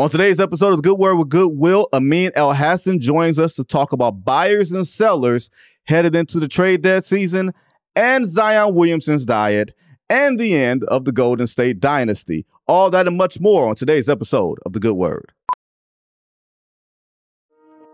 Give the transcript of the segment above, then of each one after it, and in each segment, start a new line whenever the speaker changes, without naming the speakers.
On today's episode of The Good Word with Goodwill, Amin Elhassan joins us to talk about buyers and sellers headed into the trade dead season and Zion Williamson's diet and the end of the Golden State dynasty. All that and much more on today's episode of The Good Word.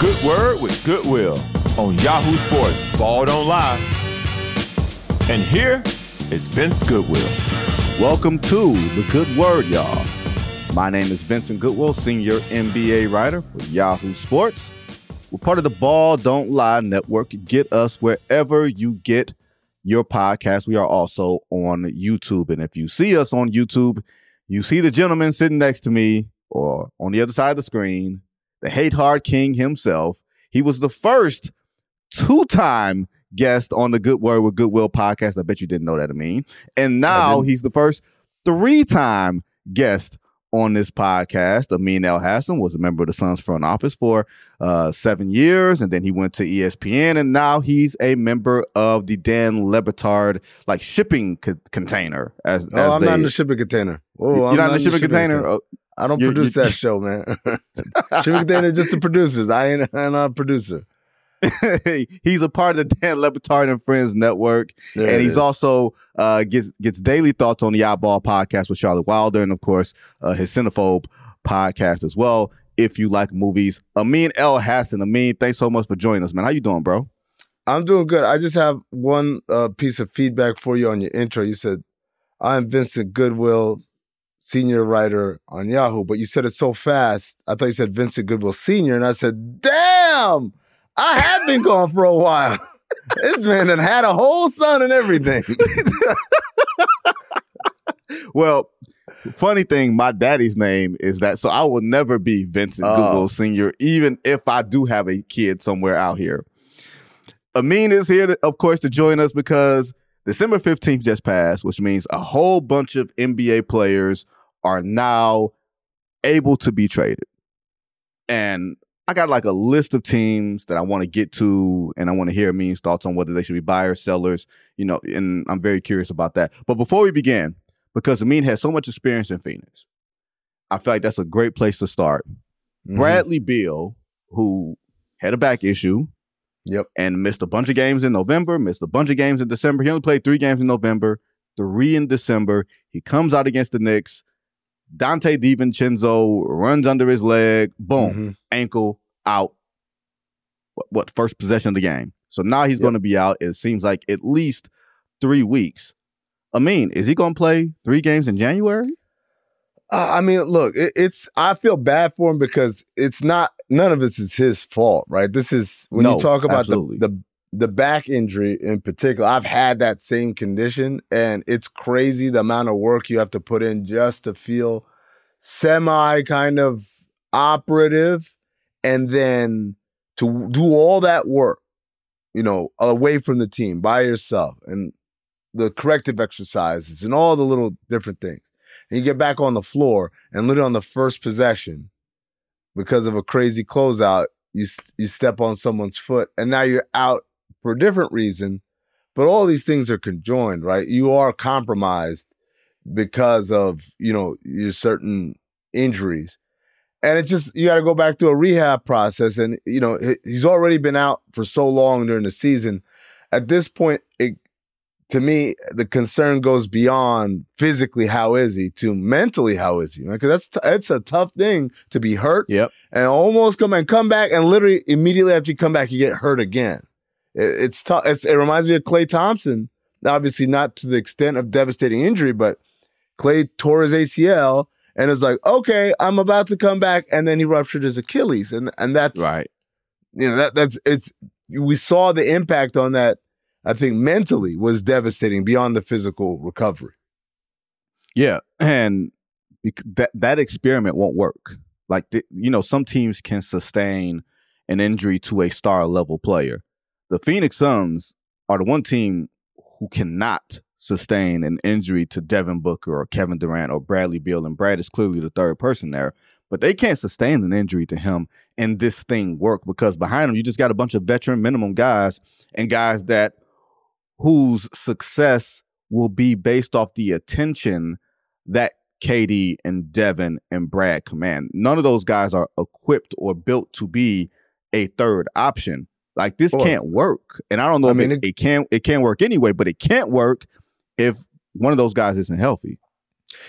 Good Word with Goodwill on Yahoo Sports. Ball don't lie. And here is Vince Goodwill. Welcome to The Good Word, y'all. My name is Vincent Goodwill, senior NBA writer for Yahoo Sports. We're part of the Ball Don't Lie Network. Get us wherever you get your podcast. We are also on YouTube. And if you see us on YouTube, you see the gentleman sitting next to me or on the other side of the screen, the hate hard king himself. He was the first two time guest on the Good Word with Goodwill podcast. I bet you didn't know that, Amin. And now he's the first three time guest on this podcast. Amin Elhassan was a member of the Suns front office for uh, seven years, and then he went to ESPN, and now he's a member of the Dan Le Batard like shipping co- container. As,
Oh,
as
I'm
they,
not in the shipping container. Oh,
You're
I'm
not in the shipping container. Oh,
I don't
You-
produce
you-
that show, man. shipping container is just the producers. I ain't I'm not a producer.
he's a part of the Dan Le Batard and Friends Network.
There
and he's
is.
also uh, gets gets daily thoughts on the Eyeball podcast with Charlotte Wilder, and of course uh, his Cinephobe podcast as well. If you like movies, Amin Elhassan. Amin, thanks so much for joining us, man. How you doing, bro?
I'm doing good. I just have one uh, piece of feedback for you on your intro. You said, I'm Vincent Goodwill, senior writer on Yahoo, but you said it so fast. I thought you said Vincent Goodwill Senior, and I said, damn, I have been gone for a while. this man done had a whole son and everything.
Well, funny thing, my daddy's name is that, so I will never be Vincent
Oh.
Goodwill Senior, even if I do have a kid somewhere out here. Amin is here, to, of course, to join us because December 15th just passed, which means a whole bunch of NBA players are now able to be traded. And I got like a list of teams that I want to get to, and I want to hear Mean's thoughts on whether they should be buyers, sellers, you know, and I'm very curious about that. But before we begin, because Amin has so much experience in Phoenix, I feel like that's a great place to start.
Mhm.
Bradley Beal, who had a back issue,
Yep.
and missed a bunch of games in November, missed a bunch of games in December. He only played three games in November, three in December. He comes out against the Knicks. Donte DiVincenzo runs under his leg, boom,
Mhm.
ankle out. What, what first possession of the game? So now he's
Yep.
going to be out. It seems like at least three weeks. I mean, is he going to play three games in January?
Uh, I mean, look, it, it's I feel bad for him because it's not none of this is his fault, right? This is when
No,
you talk about the, the the back injury in particular. I've had that same condition, and it's crazy the amount of work you have to put in just to feel semi kind of operative, and then to do all that work, you know, away from the team by yourself, and the corrective exercises and all the little different things and you get back on the floor and literally on the first possession because of a crazy closeout you you step on someone's foot and now you're out for a different reason. But all these things are conjoined right? You are compromised because of you know your certain injuries. And it just you got to go back to a rehab process and you know he's already been out for so long during the season. At this point it to me, the concern goes beyond physically how is he to mentally how is he? Because that's t- it's a tough thing to be hurt
Yep.
and almost come and come back, and literally immediately after you come back, you get hurt again. It, it's tough. It's, it reminds me of Klay Thompson. Obviously, not to the extent of devastating injury, but Klay tore his ACL and it's like, okay, I'm about to come back, and then he ruptured his Achilles, and and that's
Right.
you know that that's it's we saw the impact on that i think mentally was devastating beyond the physical recovery
Yeah, and that that experiment won't work. Like you know, some teams can sustain an injury to a star level player. The Phoenix Suns are the one team who cannot sustain an injury to Devin Booker or Kevin Durant or Bradley Beal, and Brad is clearly the third person there. But they can't sustain an injury to him and this thing work because behind him you just got a bunch of veteran minimum guys and guys that whose success will be based off the attention that KD and Devin and Brad command. None of those guys are equipped or built to be a third option. Like this
Or-
can't work. And I don't know
I
if
mean,
it,
it-
it can it can work anyway, but it can't work if one of those guys isn't healthy.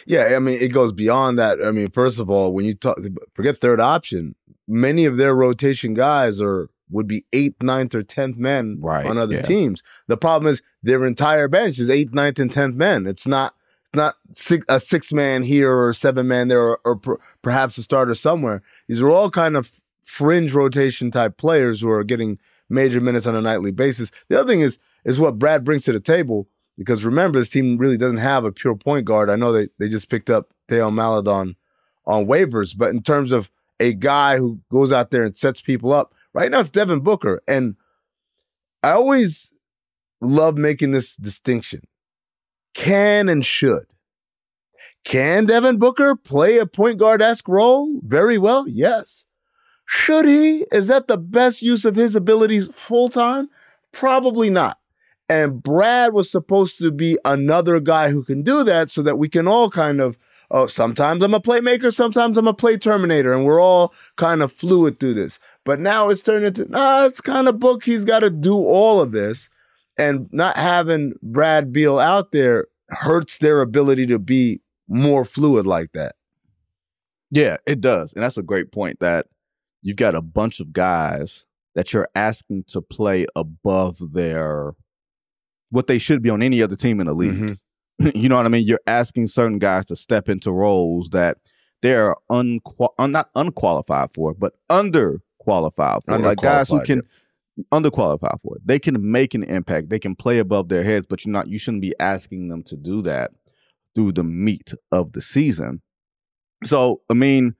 yeah i mean it goes beyond that i mean first of all when you talk forget third option many of their rotation guys are would be eighth ninth or tenth men
Right,
on other
yeah.
teams the problem is their entire bench is eighth ninth and tenth men it's not not six, a six man here or seven man there or, or per, perhaps a starter somewhere these are all kind of fringe rotation type players who are getting major minutes on a nightly basis. The other thing is is what Brad brings to the table because remember this team really doesn't have a pure point guard. I know they they just picked up Theo Maledon on waivers, but in terms of a guy who goes out there and sets people up, right now it's Devin Booker, and I always love making this distinction: can and should. Can Devin Booker play a point guard esque role very well? Yes. Should he? Is that the best use of his abilities full time? Probably not. And Brad was supposed to be another guy who can do that so that we can all kind of, oh, sometimes I'm a playmaker, sometimes I'm a play terminator, and we're all kind of fluid through this. But now it's turned into, nah, it's kind of book. He's got to do all of this. And not having Brad Beal out there hurts their ability to be more fluid like that.
Yeah, it does. And that's a great point that you've got a bunch of guys that you're asking to play above their what they should be on any other team in the league.
Mhm.
you know what I mean? You're asking certain guys to step into roles that they're unqual- un- not unqualified for, but underqualified for. Like guys who can underqualified for it. They can make an impact. They can play above their heads, but you're not you shouldn't be asking them to do that through the meat of the season. So, I mean,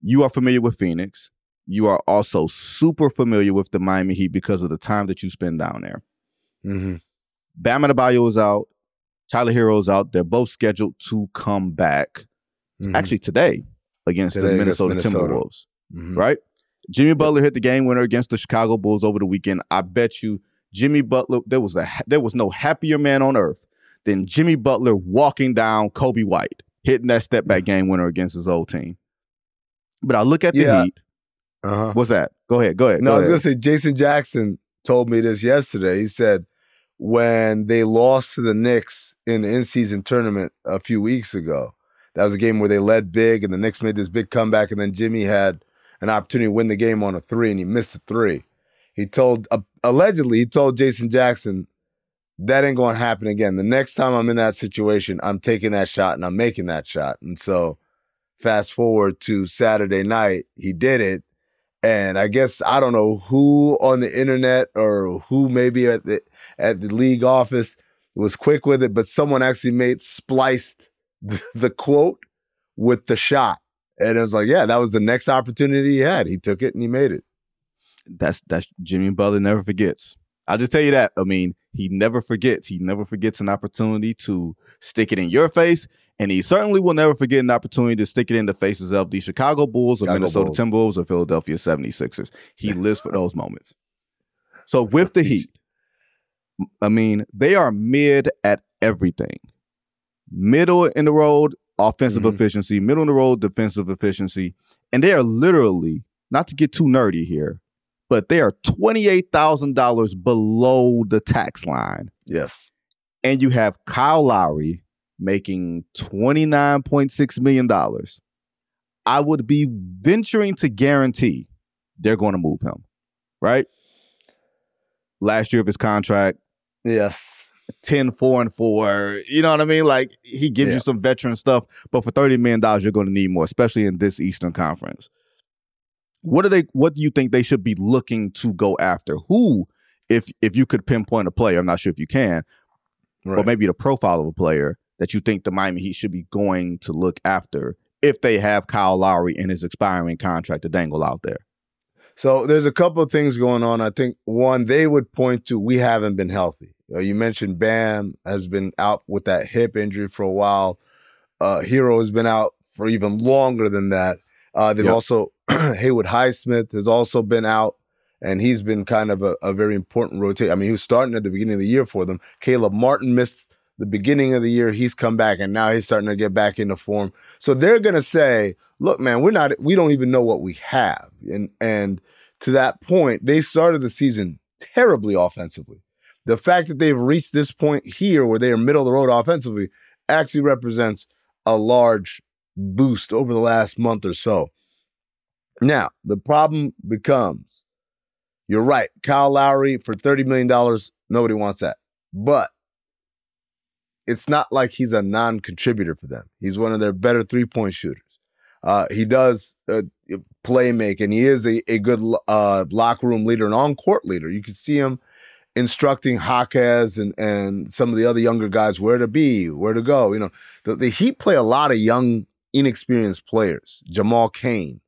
you are familiar with Phoenix. You are also super familiar with the Miami Heat because of the time that you spend down there.
Mm-hmm.
Bam Adebayo is out. Tyler Herro's out. They're both scheduled to come back actually today against
Mm-hmm. Today
the Minnesota,
Minnesota.
Timberwolves,
Mhm.
right? Jimmy Butler hit the game winner against the Chicago Bulls over the weekend. I bet you Jimmy Butler there was a there was no happier man on earth than Jimmy Butler walking down Coby White, hitting that step back game winner against his old team. But I look at the
Yeah.
Heat.
Uh-huh.
What's that? Go ahead. Go ahead.
No,
go
I was
ahead.
gonna say Jason Jackson told me this yesterday. He said when they lost to the Knicks in the in-season tournament a few weeks ago, that was a game where they led big and the Knicks made this big comeback, and then Jimmy had an opportunity to win the game on a three, and he missed a three. He told uh, allegedly he told Jason Jackson that ain't going to happen again. The next time I'm in that situation, I'm taking that shot and I'm making that shot. And so, fast forward to Saturday night, he did it. And I guess I don't know who on the internet or who maybe at the at the league office was quick with it, but someone actually made spliced the, the quote with the shot. And it was like, yeah, that was the next opportunity he had. He took it and he made it.
that's that's Jimmy Butler never forgets. I'll just tell you that. I mean, he never forgets. He never forgets an opportunity to stick it in your face. And he certainly will never forget an opportunity to stick it in the faces of the Chicago Bulls or
Chicago
Minnesota
Bulls.
Timberwolves or Philadelphia 76ers. He lives for those moments. So with the Heat, I mean, they are mid at everything. Middle in the road, offensive
Mhm.
efficiency, middle of the road, defensive efficiency. And they are literally, not to get too nerdy here, but they are $28,000 below the tax line.
Yes.
and you have Kyle Lowry making $29.6 million, I would be venturing to guarantee they're going to move him, right? Last year of his contract.
Yes.
10, 4, and 4. You know what I mean? Like he gives
Yeah.
you some veteran stuff, but for $30 million, you're going to need more, especially in this Eastern Conference. What do they what do you think they should be looking to go after? Who, if if you could pinpoint a player, I'm not sure if you can,
Right.
but maybe the profile of a player that you think the Miami Heat should be going to look after if they have Kyle Lowry in his expiring contract to dangle out there.
So there's a couple of things going on. I think one, they would point to we haven't been healthy. Uh, you mentioned Bam has been out with that hip injury for a while. Uh, Herro has been out for even longer than that. Uh, they've
Yep.
also Haywood Highsmith has also been out, and he's been kind of a, a very important rotation. I mean, he was starting at the beginning of the year for them. Caleb Martin missed the beginning of the year. He's come back, and now he's starting to get back into form. So they're gonna say, "Look, man, we're not. We don't even know what we have." And and to that point, they started the season terribly offensively. The fact that they've reached this point here, where they are middle of the road offensively, actually represents a large boost over the last month or so. Now, the problem becomes you're right. Kyle Lowry for $30 million, nobody wants that. But it's not like he's a non contributor for them. He's one of their better three point shooters. Uh, he does uh, and he is a, a good uh, locker room leader and on court leader. You can see him instructing Jaquez and, and some of the other younger guys where to be, where to go. You know, the, the Heat play a lot of young, inexperienced players. Jamal Cain,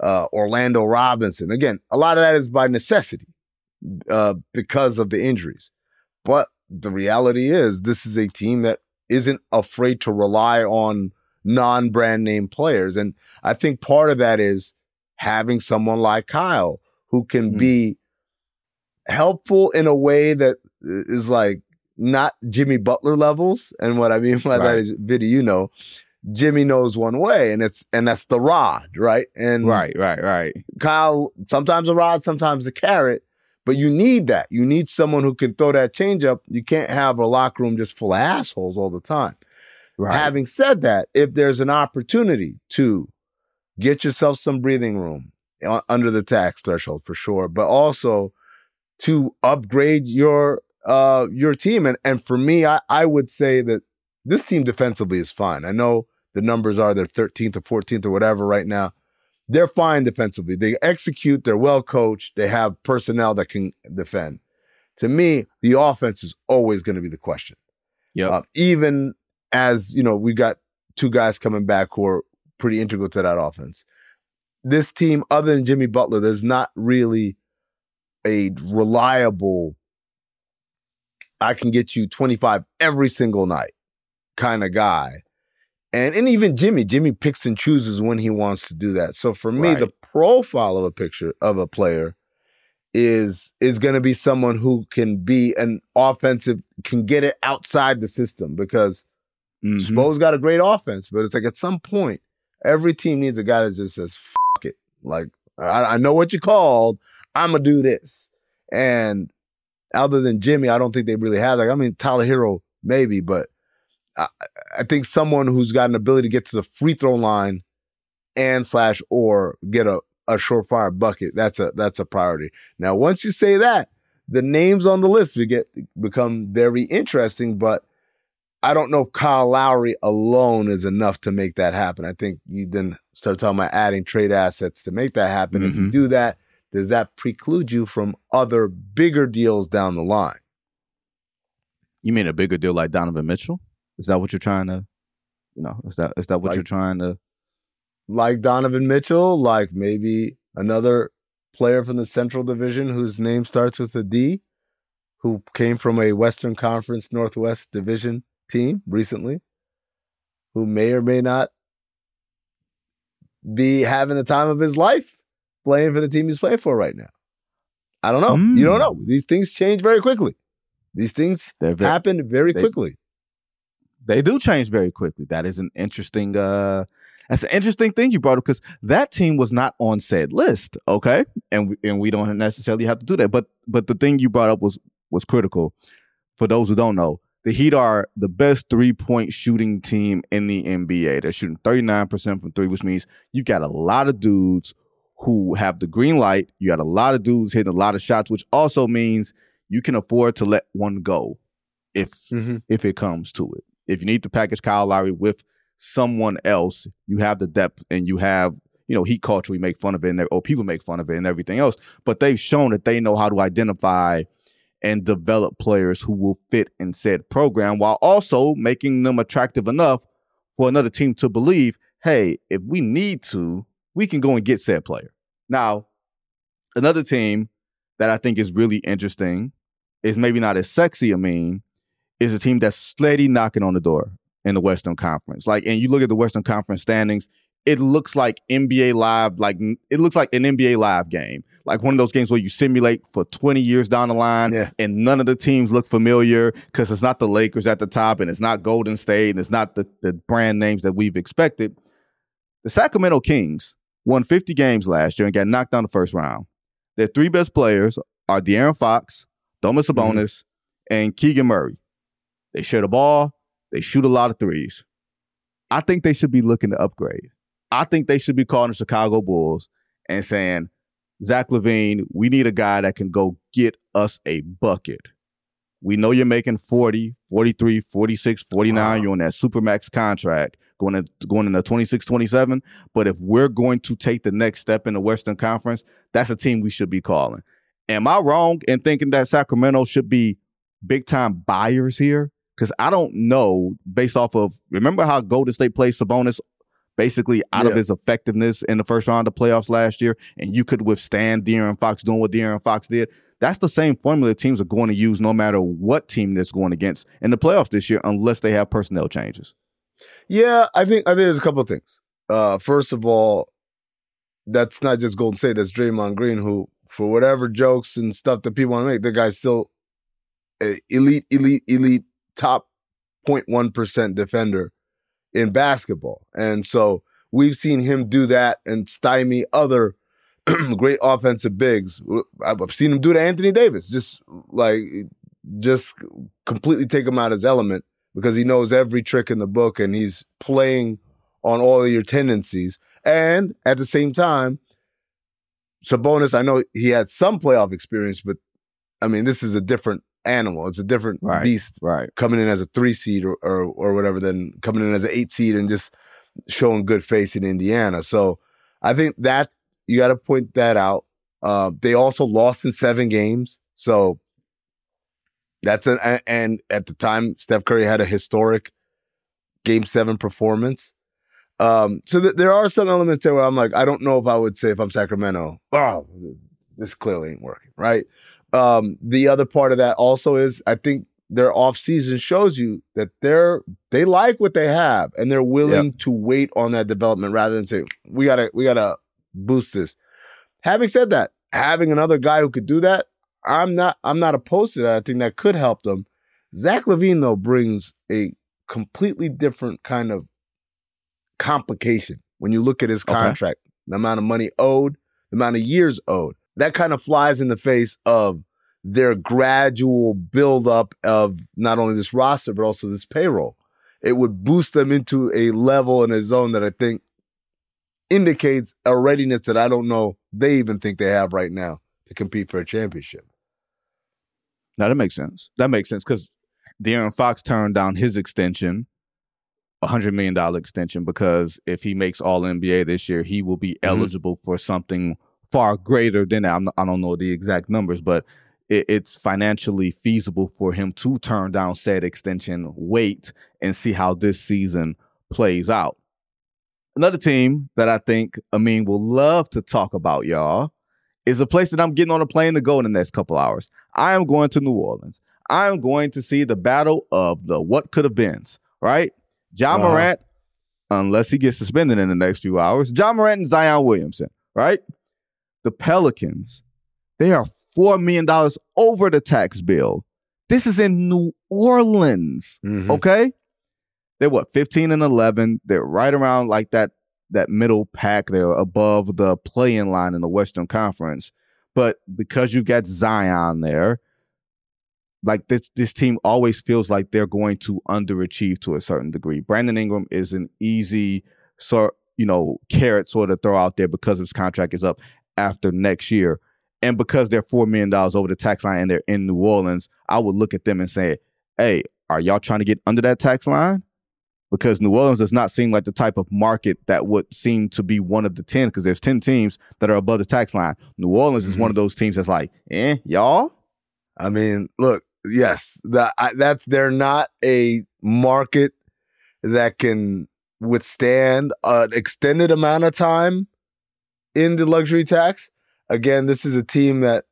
uh, Orlando Robinson. Again, a lot of that is by necessity uh, because of the injuries. But the reality is, this is a team that isn't afraid to rely on non-brand name players, and I think part of that is having someone like Kyle who can
Mm.
be helpful in a way that is like not Jimmy Butler levels. And what I mean by that
Right.
is, Viddy, you know, Jimmy knows one way, and it's and that's the rod, right? And
Right, right, right.
Kyle, sometimes a rod, sometimes a carrot, but you need that. You need someone who can throw that change up. You can't have a locker room just full of assholes all the time.
Right.
Having said that, if there's an opportunity to get yourself some breathing room uh, under the tax threshold for sure, but also to upgrade your uh your team. And and for me, I, I would say that this team defensively is fine. I know the numbers are they're 13th or 14th or whatever right now. They're fine defensively. They execute, they're well coached, they have personnel that can defend. To me, the offense is always going to be the question.
Yep.
Uh, even as, you know, we got two guys coming back who are pretty integral to that offense. This team, other than Jimmy Butler, there's not really a reliable, I can get you 25 every single night kind of guy. And and even Jimmy, Jimmy picks and chooses when he wants to do that. So for me,
Right.
the profile of a picture of a player is is going to be someone who can be an offensive, can get it outside the system because
Mhm.
Spo's got a great offense, but it's like at some point, every team needs a guy that just says, fuck it. Like, I, I know what you called. I'm going to do this. And other than Jimmy, I don't think they really have. Like, I mean, Tyler Herro, maybe, but I, I think someone who's got an ability to get to the free throw line and slash or get a, a surefire bucket, that's a that's a priority. Now, once you say that, the names on the list we get become very interesting, but I don't know if Kyle Lowry alone is enough to make that happen. I think you then start talking about adding trade assets to make that happen. If you
Mhm.
do that, does that preclude you from other bigger deals down the line?
You mean a bigger deal like Donovan Mitchell? Is that what you're trying to, you know, is that is that what
Like-
you're trying to?
Like Donovan Mitchell, like maybe another player from the Central Division whose name starts with a D, who came from a Western Conference Northwest Division team recently, who may or may not be having the time of his life playing for the team he's playing for right now. I don't know. You don't
Mm.
know. These things change very quickly. These things
very,
happen very
they-
quickly.
they do change very quickly. That is an interesting. uh That's an interesting thing you brought up because that team was not on said list. Okay, and we, and we don't necessarily have to do that. But but the thing you brought up was was critical. For those who don't know, the Heat are the best three point shooting team in the NBA. They're shooting 39% from three, which means you got a lot of dudes who have the green light. You got a lot of dudes hitting a lot of shots, which also means you can afford to let one go if mm-hmm. if it comes to it. If you need to package Kyle Lowry with someone else, you have the depth and you have you know, heat culture, we make fun of it, and or people make fun of it and everything else. But they've shown that they know how to identify and develop players who will fit in said program while also making them attractive enough for another team to believe, hey, if we need to, we can go and get said player. Now, another team that I think is really interesting is maybe not as sexy, I mean, is a team that's steady knocking on the door in the Western Conference. Like, and you look at the Western Conference standings, it looks like NBA Live, like it looks like an NBA Live game, like one of those games where you simulate for 20 years down the line, yeah. and none of the teams look familiar because it's not the Lakers at the top, and it's not Golden State, and it's not the, the brand names that we've expected. The Sacramento Kings won 50 games last year and got knocked down the first round. Their three best players are De'Aaron Fox, Domas mm-hmm. Sabonis, mm-hmm. and Keegan Murray. They share the ball. They shoot a lot of threes. I think they should be looking to upgrade. I think they should be calling the Chicago Bulls and saying, Zach LaVine, we need a guy that can go get us a bucket. We know you're making 40, 43, 46, 49. Wow. You're on that Supermax contract going to, going into 26, 27. But if we're going to take the next step in the Western Conference, that's a team we should be calling. Am I wrong in thinking that Sacramento should be big time buyers here? Because I don't know, based off of remember how Golden State plays Sabonis basically out yeah. of his effectiveness in the first round of playoffs last year, and you could withstand De'Aaron Fox doing what De'Aaron Fox did. That's the same formula teams are going to use no matter what team that's going against in the playoffs this year, unless they have personnel changes.
Yeah, I think I think there's a couple of things. Uh, first of all, that's not just Golden State. That's Draymond Green, who, for whatever jokes and stuff that people want to make, the guy's still elite, elite, elite, top 0.1 percent defender in basketball. And so we've seen him do that and stymie other great offensive bigs. I've seen him do to Anthony Davis, just like just completely take him out of his element because he knows every trick in the book and he's playing on all of your tendencies. And at the same time, Sabonis, I know he had some playoff experience, but I mean, this is a different animal. It's a different
right,
beast.
Right.
Coming in as a three seed or, or, or whatever, than coming in as an eight seed and just showing good face in Indiana. So I think that you got to point that out. Uh, they also lost in seven games. So that's an, and at the time, Steph Curry had a historic game seven performance. Um, so th- there are some elements there where I'm like, I don't know if I would say if I'm Sacramento, oh, this clearly ain't working, right? Um, the other part of that also is I think their off season shows you that they're they like what they have and they're willing yep. to wait on that development rather than say we gotta we gotta boost this. Having said that, having another guy who could do that, I'm not I'm not opposed to that. I think that could help them. Zach LaVine though brings a completely different kind of complication when you look at his contract, okay. the amount of money owed, the amount of years owed that kind of flies in the face of their gradual buildup of not only this roster, but also this payroll. It would boost them into a level and a zone that I think indicates a readiness that I don't know they even think they have right now to compete for a championship.
Now that makes sense. That makes sense because De'Aaron Fox turned down his extension, a hundred million dollar extension, because if he makes All NBA this year, he will be mm-hmm. eligible for something far greater than that. i don't know the exact numbers, but it, it's financially feasible for him to turn down said extension, wait, and see how this season plays out. Another team that I think Amin will love to talk about, y'all, is a place that I'm getting on a plane to go in the next couple hours. I am going to New Orleans. I am going to see the battle of the what could have beens, right? Ja uh-huh. Morant, unless he gets suspended in the next few hours, Ja Morant and Zion Williamson, right? the Pelicans, they are $4 million over the tax bill. This is in New Orleans. Mm-hmm. Okay. They're what, 15 and 11. They're right around like that, that middle pack. They're above the playing line in the Western Conference. But because you've got Zion there, like this this team always feels like they're going to underachieve to a certain degree. Brandon Ingram is an easy sort, you know, carrot sort of throw out there because his contract is up after next year. And because they're four million dollars over the tax line and they're in New Orleans, I would look at them and say, Hey, are y'all trying to get under that tax line? Because New Orleans does not seem like the type of market that would seem to be one of the 10, because there's 10 teams that are above the tax line. New Orleans mm-hmm. is one of those teams that's like, eh, y'all?
I mean, look, yes, that that's they're not a market that can withstand an extended amount of time in the luxury tax. Again, this is a team that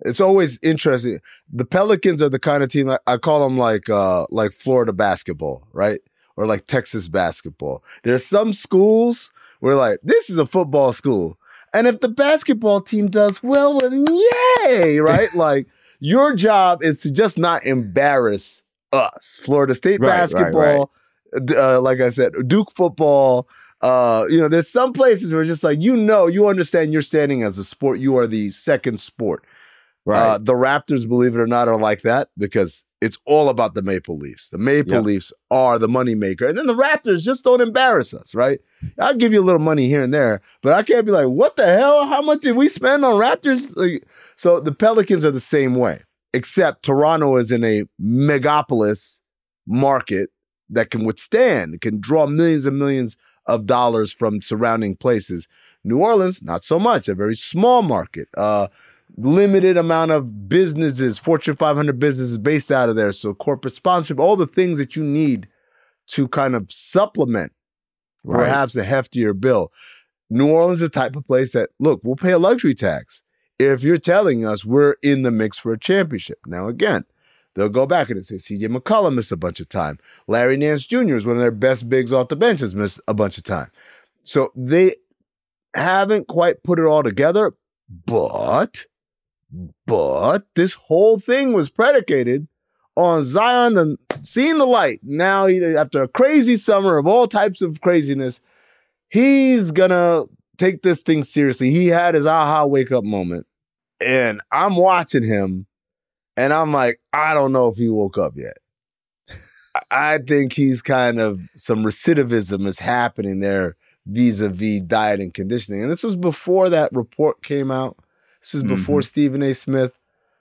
it's always interesting. The Pelicans are the kind of team I call them like uh like Florida basketball, right? Or like Texas basketball. There's some schools where like this is a football school. And if the basketball team does well, then yay, right? like your job is to just not embarrass us. Florida State right, basketball, right, right. Uh, like I said, Duke football. Uh, you know, there's some places where just like you know, you understand you're standing as a sport. You are the second sport. Uh, right. Uh, the Raptors, believe it or not, are like that because it's all about the Maple Leafs. The Maple yep. Leafs are the moneymaker. And then the Raptors just don't embarrass us, right? I'll give you a little money here and there, but I can't be like, what the hell? How much did we spend on Raptors? Like, so the Pelicans are the same way, except Toronto is in a megapolis market that can withstand, can draw millions and millions of dollars from surrounding places. New Orleans, not so much, a very small market. Uh, limited amount of businesses, Fortune 500 businesses based out of there. So corporate sponsorship, all the things that you need to kind of supplement right. perhaps a heftier bill. New Orleans is the type of place that, look, we'll pay a luxury tax if you're telling us we're in the mix for a championship. Now, again, they'll go back and say CJ McCollum missed a bunch of time. Larry Nance Jr. is one of their best bigs off the bench has missed a bunch of time. So they haven't quite put it all together, but but this whole thing was predicated on Zion and seeing the light. Now, after a crazy summer of all types of craziness, he's gonna take this thing seriously. He had his aha wake up moment. And I'm watching him and I'm like, I don't know if he woke up yet. I think he's kind of some recidivism is happening there vis-a-vis diet and conditioning. And this was before that report came out this is before mm-hmm. Stephen A. Smith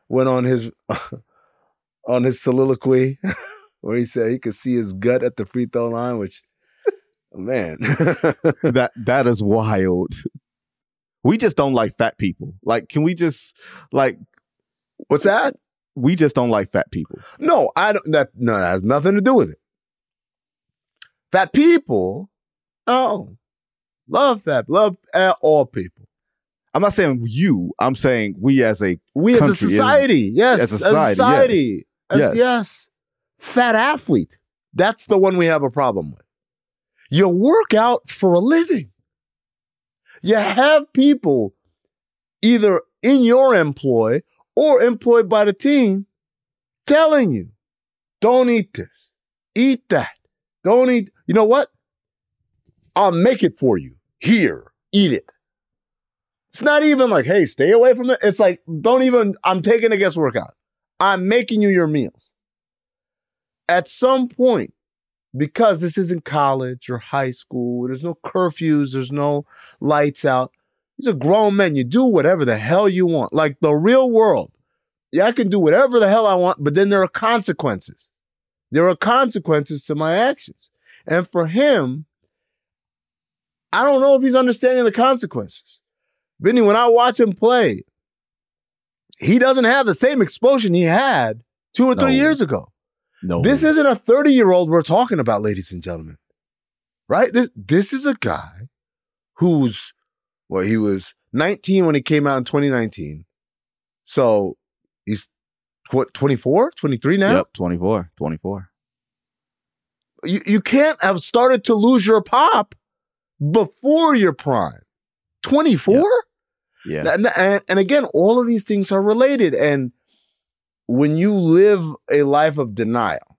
went on his on his soliloquy where he said he could see his gut at the free throw line, which man,
that that is wild. We just don't like fat people. Like, can we just like
what's that?
We just don't like fat people.
No, I don't that no, that has nothing to do with it. Fat people, oh, love fat, love all people.
I'm not saying you. I'm saying we as a
we as a society. yes, as a society. As society. Yes. As, yes. Fat athlete. That's the one we have a problem with. You work out for a living. You have people either in your employ or employed by the team telling you, don't eat this, eat that, don't eat. You know what? I'll make it for you. Here, eat it. It's not even like, hey, stay away from it. It's like, don't even, I'm taking a guest workout. I'm making you your meals. At some point, because this isn't college or high school, there's no curfews, there's no lights out. These are grown men. You do whatever the hell you want. Like the real world. Yeah, I can do whatever the hell I want, but then there are consequences. There are consequences to my actions. And for him, I don't know if he's understanding the consequences. Vinny, when I watch him play, he doesn't have the same explosion he had two or no. three years ago. No. This isn't a 30 year old we're talking about, ladies and gentlemen. Right? This, this is a guy who's, well, he was 19 when he came out in 2019. So he's what, 24, 23 now?
Yep, 24, 24.
You, you can't have started to lose your pop before your prime. 24? Yep.
Yeah.
And, and, and again, all of these things are related. And when you live a life of denial,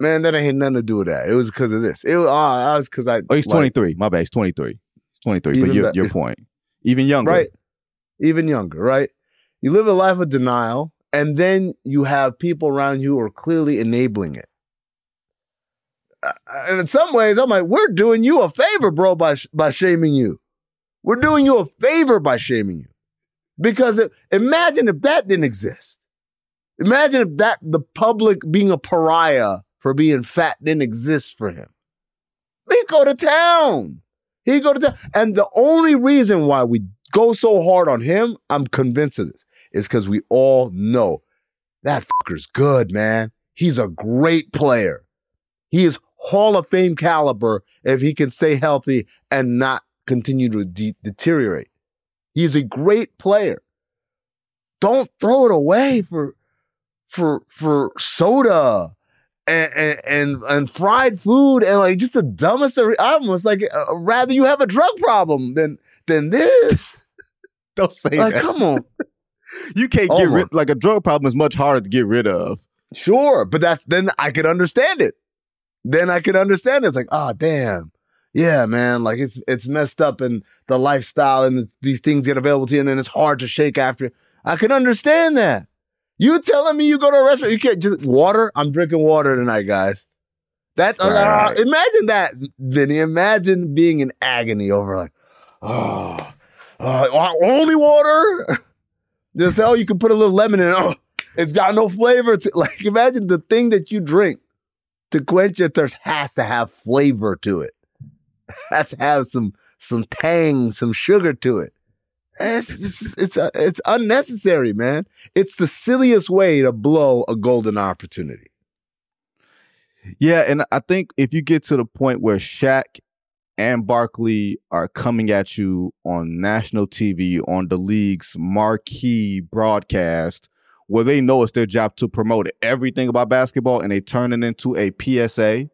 man, that ain't nothing to do with that. It was because of this. It was, uh, was because I.
Oh, he's like, 23. My bad. He's 23. 23. But your, that, your point. Even younger.
Right. Even younger, right? You live a life of denial and then you have people around you who are clearly enabling it. Uh, and in some ways, I'm like, we're doing you a favor, bro, by by shaming you. We're doing you a favor by shaming you. Because it, imagine if that didn't exist. Imagine if that the public being a pariah for being fat didn't exist for him. He'd go to town. He'd go to town. And the only reason why we go so hard on him, I'm convinced of this, is because we all know that fucker's good, man. He's a great player. He is Hall of Fame caliber if he can stay healthy and not continue to de- deteriorate. He's a great player. Don't throw it away for for for soda and and and, and fried food and like just the dumbest. Of, almost like uh, rather you have a drug problem than than this.
Don't say
Like,
that.
come on.
You can't get rid like a drug problem is much harder to get rid of.
Sure, but that's then I could understand it. Then I could understand it. It's like, oh damn, yeah, man. Like it's it's messed up and the lifestyle and these things get available to you, and then it's hard to shake after. I can understand that. You telling me you go to a restaurant, you can't just water? I'm drinking water tonight, guys. That uh,
Right.
imagine that, Vinny. Imagine being in agony over like, oh, uh, only water. Just oh, you can put a little lemon in. it. Oh, it's got no flavor. To, like imagine the thing that you drink to quench your thirst has to have flavor to it. Has to have some some tang, some sugar to it. It's it's, uh, it's unnecessary, man. It's the silliest way to blow a golden opportunity.
Yeah, and I think if you get to the point where Shaq and Barkley are coming at you on national TV on the league's marquee broadcast, where they know it's their job to promote everything about basketball, and they turn it into a PSA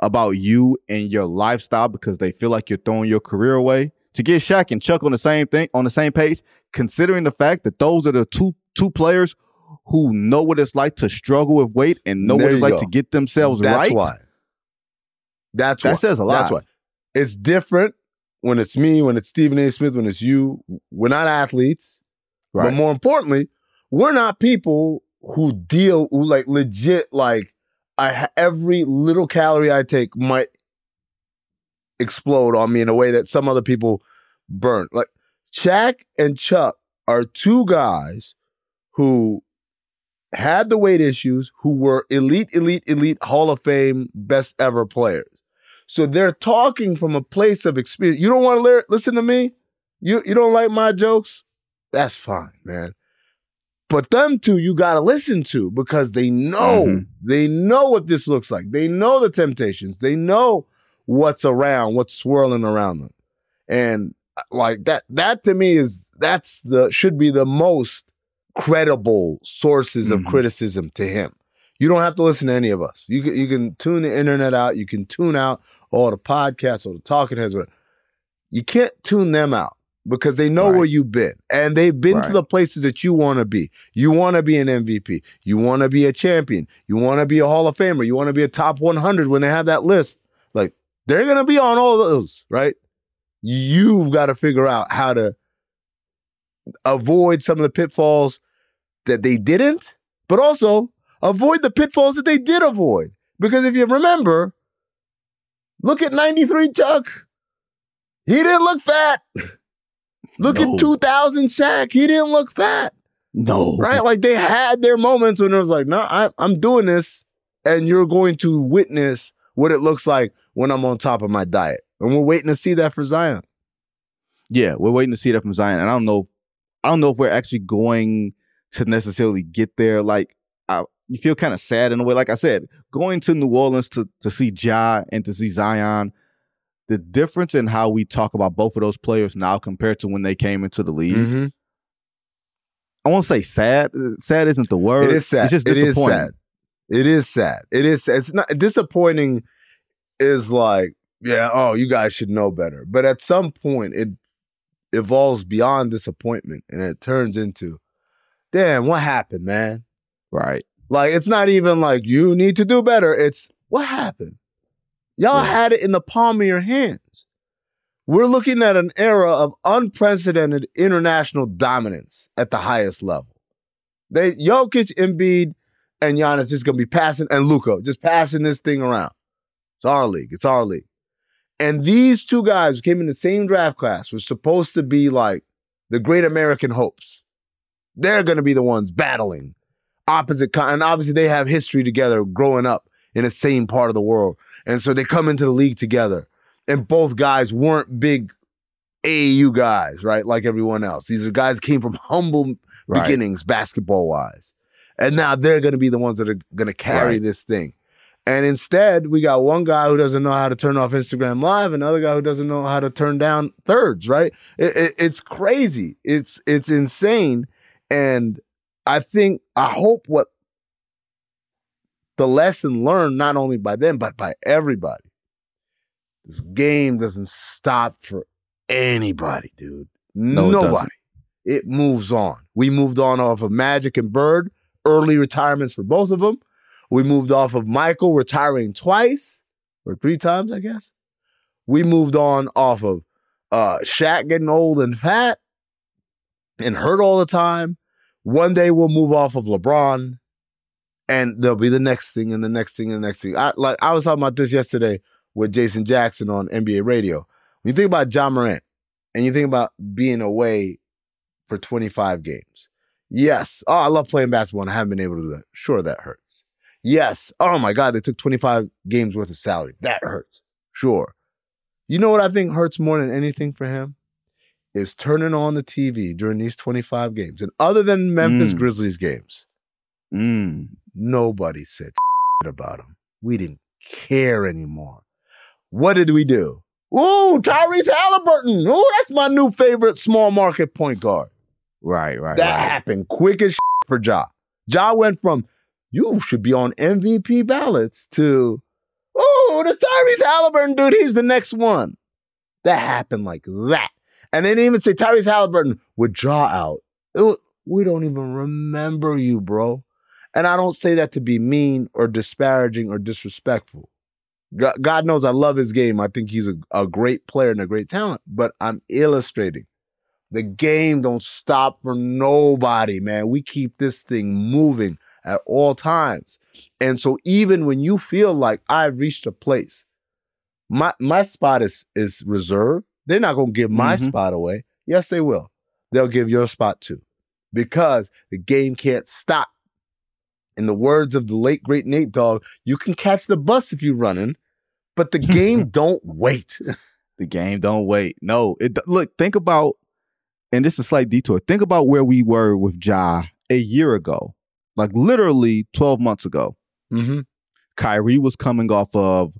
about you and your lifestyle because they feel like you're throwing your career away. To get Shaq and Chuck on the same thing on the same page, considering the fact that those are the two two players who know what it's like to struggle with weight and know
There
what it's like
go.
to get themselves
That's
right.
why. That's
That
why.
says a lot.
That's why. It's different when it's me, when it's Stephen A. Smith, when it's you. We're not athletes.
right.
But more importantly, we're not people who deal who like legit like I every little calorie I take might explode on me in a way that some other people burn. Like Shaq and Chuck are two guys who had the weight issues, who were elite, elite, elite Hall of Fame best ever players. So they're talking from a place of experience. You don't want to listen to me? You you don't like my jokes? That's fine, man. But them two you gotta listen to because they know
Mhm.
they know what this looks like. They know the temptations. They know what's around, what's swirling around them. And uh, like that, that to me is that's the should be the most credible sources of
Mhm.
criticism to him. You don't have to listen to any of us. You can you can tune the internet out. You can tune out all the podcasts or the talking heads. Whatever. You can't tune them out because they know
Right.
where you've been and they've been to the places that you want to be. You want to be an MVP. You want to be a champion. You want to be a Hall of Famer. You want to be a top 100 when they have that list. Like they're going to be on all of those, right? You've got to figure out how to avoid some of the pitfalls that they didn't, but also avoid the pitfalls that they did avoid. Because if you remember, look at 93 Chuck. He didn't look fat. Look
No.
at 2000 Shaq. He didn't look fat,
no,
right? Like they had their moments when it was like, no, I, I'm doing this, and you're going to witness what it looks like when I'm on top of my diet. And we're waiting to see that for Zion.
Yeah, we're waiting to see that from Zion, and I don't know. If, I don't know if we're actually going to necessarily get there. Like, I, you feel kind of sad in a way. Like I said, going to New Orleans to to see Ja and to see Zion, the difference in how we talk about both of those players now compared to when they came into the league.
Mm-hmm.
I won't say sad. Sad isn't the word.
It is sad.
It's just
it is
disappointing.
sad. It is sad. It is. Sad. It's not disappointing. Is like, yeah. Oh, you guys should know better. But at some point, it evolves beyond disappointment, and it turns into, damn, what happened, man?
Right.
Like, it's not even like you need to do better. It's what happened. Y'all
Yeah.
had it in the palm of your hands. We're looking at an era of unprecedented international dominance at the highest level. They Jokic, Embiid, and Giannis just gonna be passing, and Luka just passing this thing around. It's our league. It's our league. And these two guys who came in the same draft class were supposed to be like the great American hopes. They're gonna be the ones battling opposite, and obviously they have history together, growing up in the same part of the world, and so they come into the league together. And both guys weren't big AAU guys, right? Like everyone else. These are guys came from humble
Right.
beginnings, basketball wise. And now they're going to be the ones that are going to carry
Right.
this thing. And instead, we got one guy who doesn't know how to turn off Instagram Live, another guy who doesn't know how to turn down thirds. Right? It, it- it's crazy. It's it's insane. And I think I hope what the lesson learned not only by them but by everybody. This game doesn't stop for anybody, dude.
No,
Nobody.
doesn't.
It moves on. We moved on off of Magic and Bird, early retirements for both of them. We moved off of Michael retiring twice or three times, I guess. We moved on off of uh Shaq getting old and fat and hurt all the time. One day we'll move off of LeBron and there'll be the next thing and the next thing and the next thing. I like I was talking about this yesterday with Jason Jackson on NBA radio. When you think about Ja Morant and you think about being away for 25 games. Yes. Oh, I love playing basketball and I haven't been able to do that. Sure, that hurts. Yes. Oh my God, they took 25 games worth of salary. That hurts. Sure. You know what I think hurts more than anything for him? Is turning on the TV during these 25 games. And other than Memphis
Mm.
Grizzlies games,
Mm.
nobody said about him. We didn't care anymore. What did we do? Ooh, Tyrese Halliburton. Ooh, that's my new favorite small market point guard.
Right, right,
That
right.
happened quick as for Ja. Ja went from you should be on MVP ballots to oh, the Tyrese Halliburton dude, he's the next one. That happened like that. And they didn't even say Tyrese Halliburton with Ja out. We don't even remember you, bro. And I don't say that to be mean or disparaging or disrespectful. God, knows I love his game. I think he's a, a great player and a great talent, but I'm illustrating. The game don't stop for nobody, man. We keep this thing moving at all times. And so even when you feel like I've reached a place, my my spot is is reserved. They're not gonna give my
Mhm.
spot away. Yes, they will. They'll give your spot too. Because the game can't stop. In the words of the late great Nate Dogg, you can catch the bus if you're running, but the game don't wait.
The game don't wait. No, it look. Think about, and this is a slight detour. Think about where we were with Ja a year ago, like literally twelve months ago.
Mm-hmm.
Kyrie was coming off of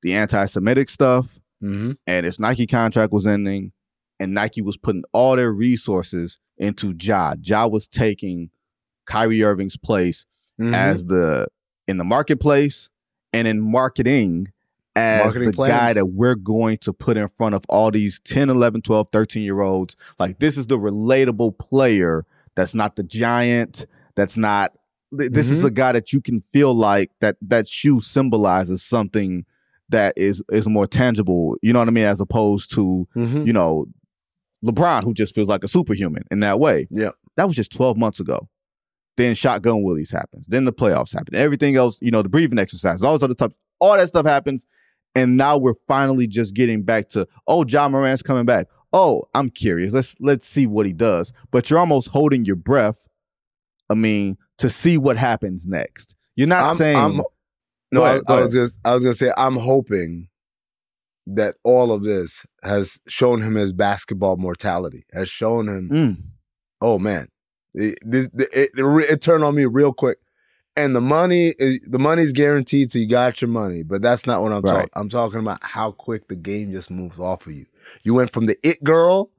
the anti-Semitic stuff,
Mm-hmm.
and his Nike contract was ending, and Nike was putting all their resources into Ja. Ja was taking Kyrie Irving's place
Mm-hmm.
as the in the marketplace and in marketing as
Marketing
the
plans.
guy that we're going to put in front of all these 10 11 12 13 year olds like this is the relatable player that's not the giant that's not th- this is
Mhm.
a guy that you can feel like that that shoe symbolizes something that is is more tangible you know what i mean as opposed to
Mm-hmm.
you know lebron who just feels like a superhuman in that way
Yeah.
that was just 12 months ago. Then Shotgun Willie's happens. Then the playoffs happen. Everything else, you know, the breathing exercises, all those other stuff, all that stuff happens. And now we're finally just getting back to, oh, Ja Morant's coming back. Oh, I'm curious. Let's let's see what he does. But you're almost holding your breath. I mean, to see what happens next. You're not
I'm-
saying
I'm- No, I,
ahead, go
I was just I was gonna say I'm hoping that all of this has shown him his basketball mortality, has shown him,
Mm,
oh man, it, it, it, it, turned on me real quick. And the money, is, the money's guaranteed, so you got your money. But that's not what I'm
Right.
talking. I'm talking about how quick the game just moves off of you. You went from the it girl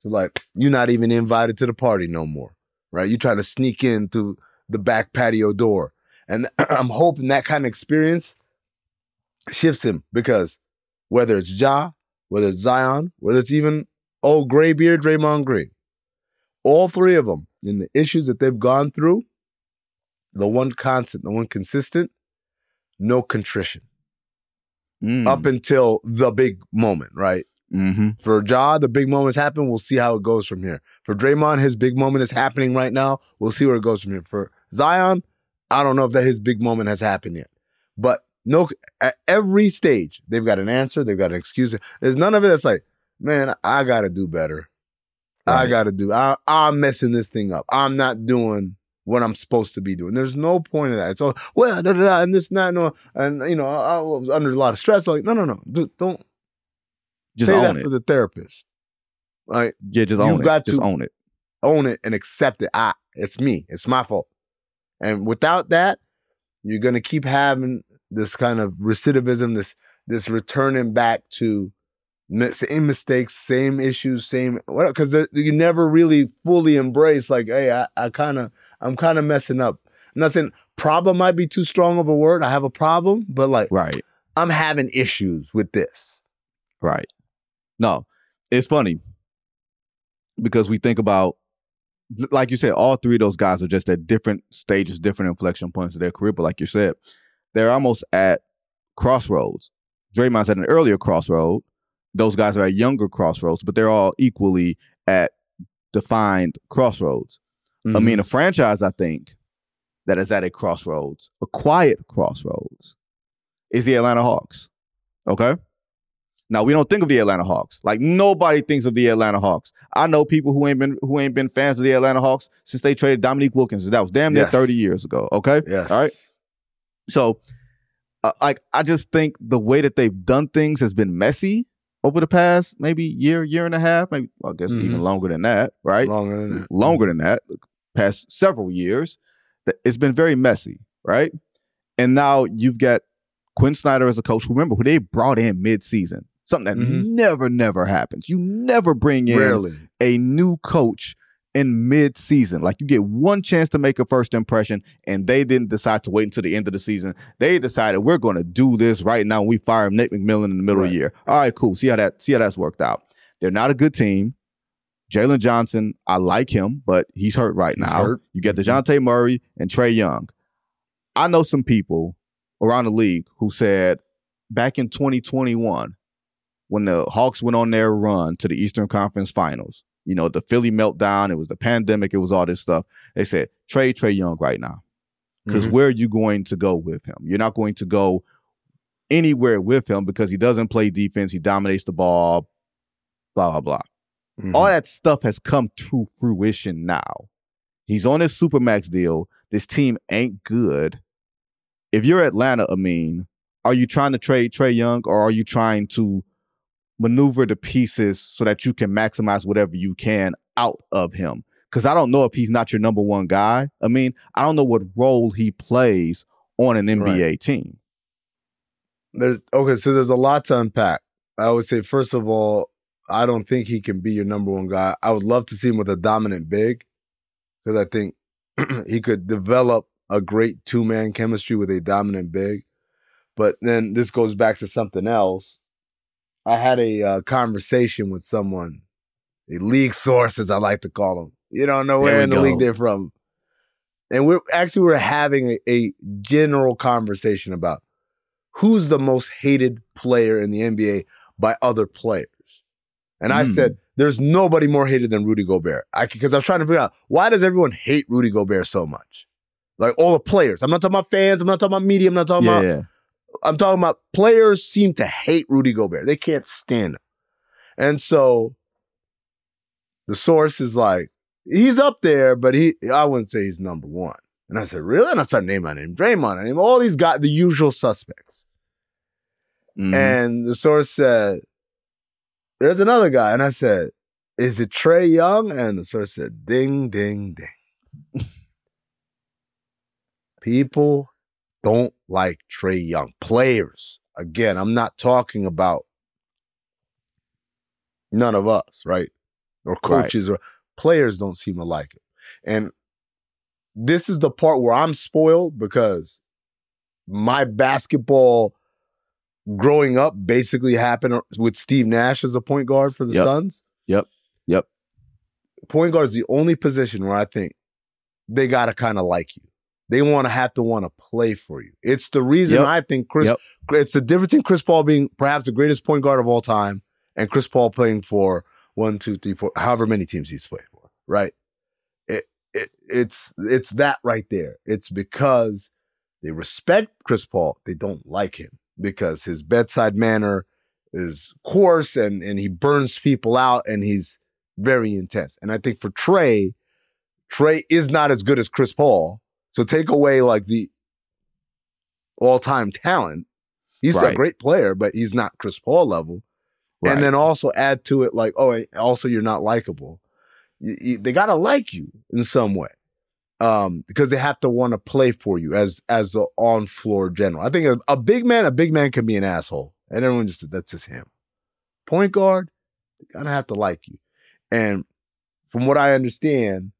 to like you're not even invited to the party no more, right? You trying to sneak in through the back patio door, and I'm hoping that kind of experience shifts him because whether it's Ja, whether it's Zion, whether it's even old graybeard Draymond Green, all three of them in the issues that they've gone through, the one constant, the one consistent, no contrition
mm,
up until the big moment, right?
Mm-hmm.
For Ja, the big moments happen. We'll see how it goes from here. For Draymond, his big moment is happening right now. We'll see where it goes from here. For Zion, I don't know if that his big moment has happened yet. But no, at every stage, they've got an answer. They've got an excuse. There's none of it that's like, man, I got to do better. I got to do. I, I'm messing this thing up. I'm not doing what I'm supposed to be doing. There's no point in that. It's all well, da, da, da, and this, and that, no, and you know, I, I was under a lot of stress. Like, no, no, no, D- don't
Just
say that
it.
for the therapist. Like,
yeah, just
you've
own it.
got
just
to-
own it.
own it and accept it. I, it's me. It's my fault. And without that, you're gonna keep having this kind of recidivism, this this returning back to same mistakes, same issues, same what because you never really fully embrace like, hey, I, I kind of I'm kind of messing up. I'm not saying problem might be too strong of a word. I have a problem, but like
Right.
I'm having issues with this.
Right. No, it's funny because we think about, like you said, all three of those guys are just at different stages, different inflection points of their career. But like you said, they're almost at crossroads. Draymond's at an earlier crossroad. Those guys are at younger crossroads, but they're all equally at defined crossroads. I mean, a franchise, I think, that is at a crossroads, a quiet crossroads, is the Atlanta Hawks. Okay. Now we don't think of the Atlanta Hawks. Like nobody thinks of the Atlanta Hawks. I know people who ain't been who ain't been fans of the Atlanta Hawks since they traded Dominique Wilkins. That was damn near
Yes.
30 years ago. Okay.
yes,
All right. So, uh, like, I just think the way that they've done things has been messy over the past maybe year, year and a half, maybe well, I guess even
Mhm.
longer than that, right?
longer than that.
longer than that, past several years, it's been very messy, right? And now you've got Quin Snyder as a coach. Remember who they brought in mid-season, something that
Mhm.
never, never happens. You never bring in
Rarely.
a new coach in mid-season. Like you get one chance to make a first impression, and they didn't decide to wait until the end of the season. They decided we're going to do this right now. We fire Nick McMillan in the middle of the year. All right, cool. See how that see how that's worked out. They're not a good team. Jalen Johnson, I like him, but he's hurt right
He's
now.
hurt.
You get
Mhm.
Dejounte Murray and Trae Young. I know some people around the league who said back in 2021, when the Hawks went on their run to the Eastern Conference Finals, you know, the Philly meltdown, it was the pandemic, it was all this stuff. They said, trade Trae Young right now. Because
Mhm.
where are you going to go with him? You're not going to go anywhere with him because he doesn't play defense, he dominates the ball, blah, blah, blah.
Mhm.
All that stuff has come to fruition now. He's on his supermax deal. This team ain't good. If you're Atlanta, Amin, are you trying to trade Trae Young or are you trying to maneuver the pieces so that you can maximize whatever you can out of him? Because I don't know if he's not your number one guy. I mean, I don't know what role he plays on an NBA team.
There's okay, so there's a lot to unpack. I would say first of all, I don't think he can be your number one guy. I would love to see him with a dominant big because I think he could develop a great two man chemistry with a dominant big. But then this goes back to something else. I had a uh, conversation with someone, a league source, as I like to call them. You don't know where in the
go.
league they're from. And we're actually we're having a, a general conversation about who's the most hated player in the NBA by other players. And I
Hmm.
said, there's nobody more hated than Rudy Gobert. I because I was trying to figure out why does everyone hate Rudy Gobert so much? Like all the players. I'm not talking about fans. I'm not talking about media. I'm not talking
Yeah,
about.
yeah.
I'm talking about players seem to hate Rudy Gobert. They can't stand him. And so the source is like, he's up there, but he I wouldn't say he's number one. And I said, really? And I started naming my name, Draymond, I name all these guys, the usual suspects.
Mhm.
And the source said, There's another guy. And I said, Is it Trae Young? And the source said, Ding, ding, ding. People don't like Trae Young. Players. Again, I'm not talking about none of us, right? Or
Right.
coaches or players don't seem to like it. And this is the part where I'm spoiled because my basketball growing up basically happened with Steve Nash as a point guard for the
Yep.
Suns.
Yep. Yep.
Point guard is the only position where I think they got to kind of like you. They want to have to want to play for you. It's the reason
Yep.
I think Chris,
Yep.
it's the difference in Chris Paul being perhaps the greatest point guard of all time and Chris Paul playing for one, two, three, four, however many teams he's played for, right? It, it it's it's that right there. It's because they respect Chris Paul, they don't like him because his bedside manner is coarse and and he burns people out and he's very intense. And I think for Trae, Trae is not as good as Chris Paul. So take away like the all-time talent. He's
Right.
a great player, but he's not Chris Paul level.
Right.
And then also add to it like, oh, also you're not likable. You- you- they gotta like you in some way, um, because they have to want to play for you as as the on floor general. I think a, a big man, a big man can be an asshole, and everyone just that's just him. Point guard, they gotta have to like you, and from what I understand,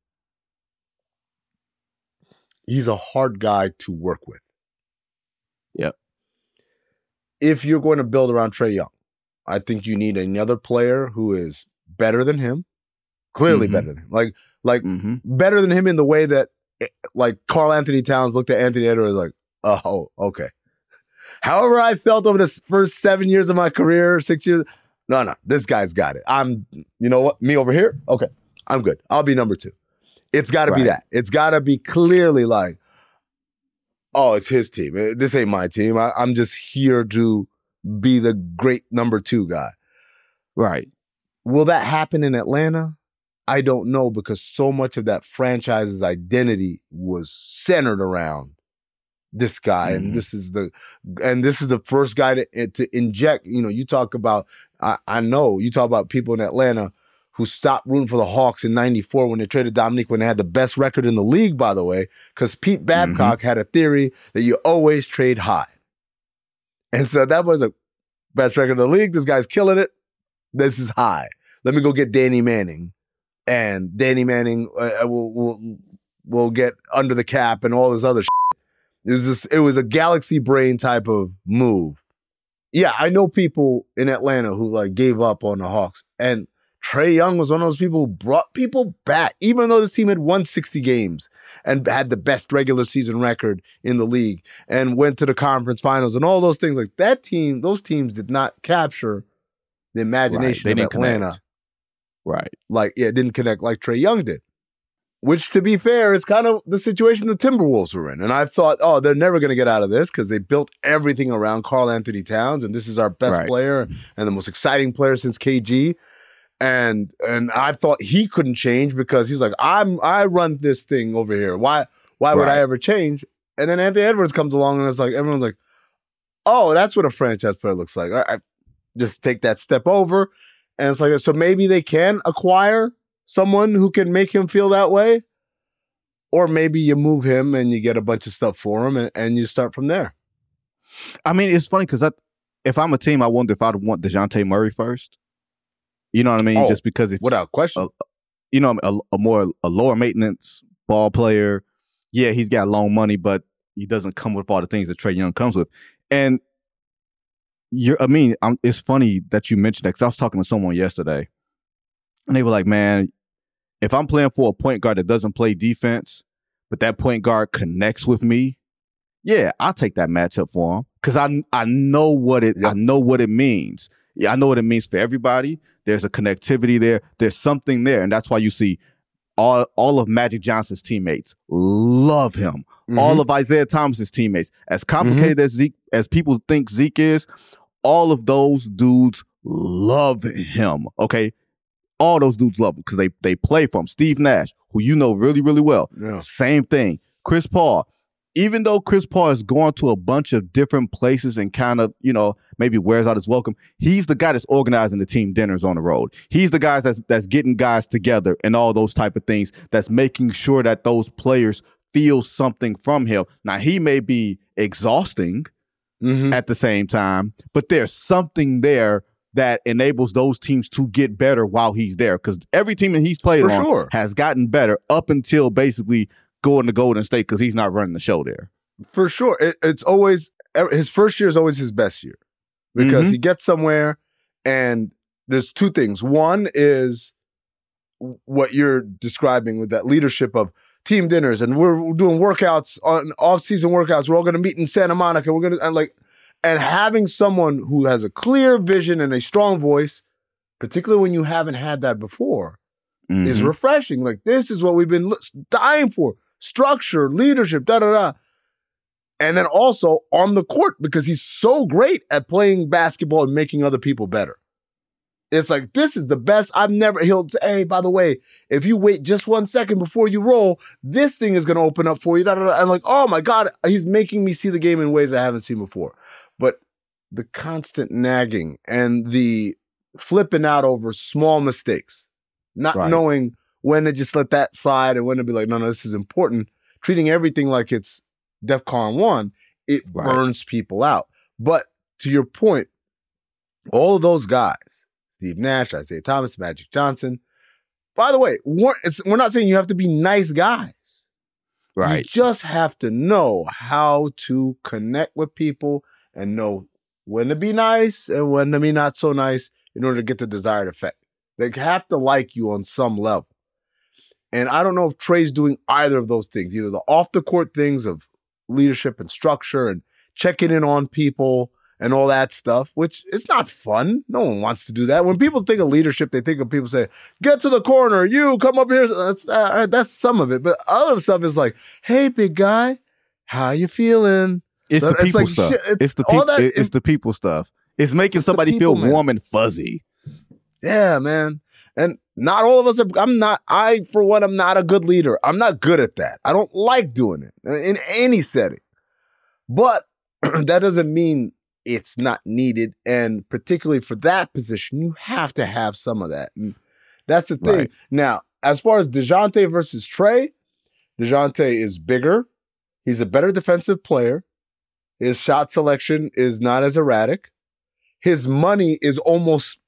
he's a hard guy to work with.
Yep.
If you're going to build around Trae Young, I think you need another player who is better than him, clearly
Mhm.
better than him. Like, like
hmm
better than him in the way that, eh, like, Karl-Anthony Towns looked at Anthony Edwards like, oh, okay. However, I felt over the first seven years of my career, six years. No, no, this guy's got it. I'm, you know what? Me over here? Okay, I'm good. I'll be number two. It's got to be that. It's got to be clearly like, oh, it's his team. Eh, This ain't my team. I, I'm just here to be the great number two guy.
Right.
Will that happen in Atlanta? I don't know because so much of that franchise's identity was centered around this guy,
Mhm.
and this is the and this is the first guy to eh, to inject. You know, you talk about I, I know you talk about people in Atlanta who stopped rooting for the Hawks in '94 when they traded Dominique when they had the best record in the league, by the way, because Pete Babcock had a theory that you always trade high, and so that was a best record in the league. This guy's killing it. This is high. Let me go get Danny Manning, and Danny Manning uh, will will will get under the cap and all this other. Shit. It was this. It was a galaxy brain type of move. Yeah, I know people in Atlanta who like gave up on the Hawks, and Trae Young was one of those people who brought people back, even though this team had won 60 games and had the best regular season record in the league and went to the conference finals and all those things. Like that team, those teams did not capture the imagination
They
of Atlanta.
connect. Right.
Like, yeah, it didn't connect like Trae Young did. Which, to be fair, is kind of the situation the Timberwolves were in. And I thought, oh, they're never going to get out of this because they built everything around Karl-Anthony Towns, and this is our best
Right.
player and the most exciting player since KG. And and I thought he couldn't change because he's like, I'm I run this thing over here. Why why would I ever change? And then Anthony Edwards comes along and it's like everyone's like, oh, that's what a franchise player looks like. I, I just take that step over. And it's like, so maybe they can acquire someone who can make him feel that way. Or maybe you move him and you get a bunch of stuff for him and, and you start from there.
I mean, it's funny because if I'm a team, I wonder if I'd want Dejounte Murray first. You know what I mean?
Oh,
Just because it's
Without question.
Uh, you know a, a more a lower maintenance ball player. Yeah, he's got loan money, but he doesn't come with all the things that Trae Young comes with. And you're, I mean, i it's funny that you mentioned that because I was talking to someone yesterday, and they were like, "Man, if I'm playing for a point guard that doesn't play defense, but that point guard connects with me, yeah, I'll take that matchup for him because I I know what it I know what it means. Yeah, I know what it means for everybody. There's a connectivity there. There's something there, and that's why you see all all of Magic Johnson's teammates love him.
Mm-hmm.
All of Isiah Thomas's teammates, as complicated as Zeke as people think Zeke is, all of those dudes love him. Okay, all those dudes love him because they they play for him. Steve Nash, who you know really really well,
yeah.
same thing. Chris Paul, even though Chris Paul has gone to a bunch of different places and kind of, you know, maybe wears out his welcome, he's the guy that's organizing the team dinners on the road. He's the guy that's that's getting guys together and all those type of things. That's making sure that those players feel something from him. Now he may be exhausting
Mhm.
at the same time, but there's something there that enables those teams to get better while he's there. Because every team that he's played
For
on
sure.
has gotten better up until basically going to Golden State because he's not running the show there.
For sure. It, it's always, his first year is always his best year because
Mhm.
he gets somewhere and there's two things. One is what you're describing with that leadership of team dinners and we're doing workouts on off-season workouts. We're all going to meet in Santa Monica. We're going to, and like, and having someone who has a clear vision and a strong voice particularly when you haven't had that before, is
Mhm.
refreshing. Like this is what we've been dying for: structure, leadership, da da da. And then also on the court because he's so great at playing basketball and making other people better. It's like this is the best. I've never. He'll say, "Hey, by the way, if you wait just one second before you roll, this thing is going to open up for you." Da, da, da. I'm like, "Oh my god, he's making me see the game in ways I haven't seen before." But the constant nagging and the flipping out over small mistakes, not
Right.
knowing when to just let that slide and when to be like, "No, no, this is important." Treating everything like it's DEFCON one, it
Right.
burns people out. But to your point, all of those guys, Steve Nash, Isiah Thomas, Magic Johnson. By the way, we're, it's, we're not saying you have to be nice guys.
Right.
You just have to know how to connect with people and know when to be nice and when to be not so nice in order to get the desired effect. They have to like you on some level. And I don't know if Trae's doing either of those things, either the off the court things of leadership and structure and checking in on people and all that stuff, which it's not fun. No one wants to do that. When people think of leadership, they think of people say, "Get to the corner, you come up here." That's uh, that's some of it, but other stuff is like, "Hey, big guy, how you feeling?"
It's the
It's
people
like
stuff.
it's
It's the people.
that-
It's the people stuff. It's making somebody
people,
feel
man.
warm and fuzzy.
Yeah, man. And not all of us are. I'm not. I, for one, I'm not a good leader. I'm not good at that. I don't like doing it in any setting. But that doesn't mean it's not needed. And particularly for that position, you have to have some of that. And that's the thing.
Right.
Now, as far as Dejounte versus Trae, Dejounte is bigger. He's a better defensive player. His shot selection is not as erratic. His money is almost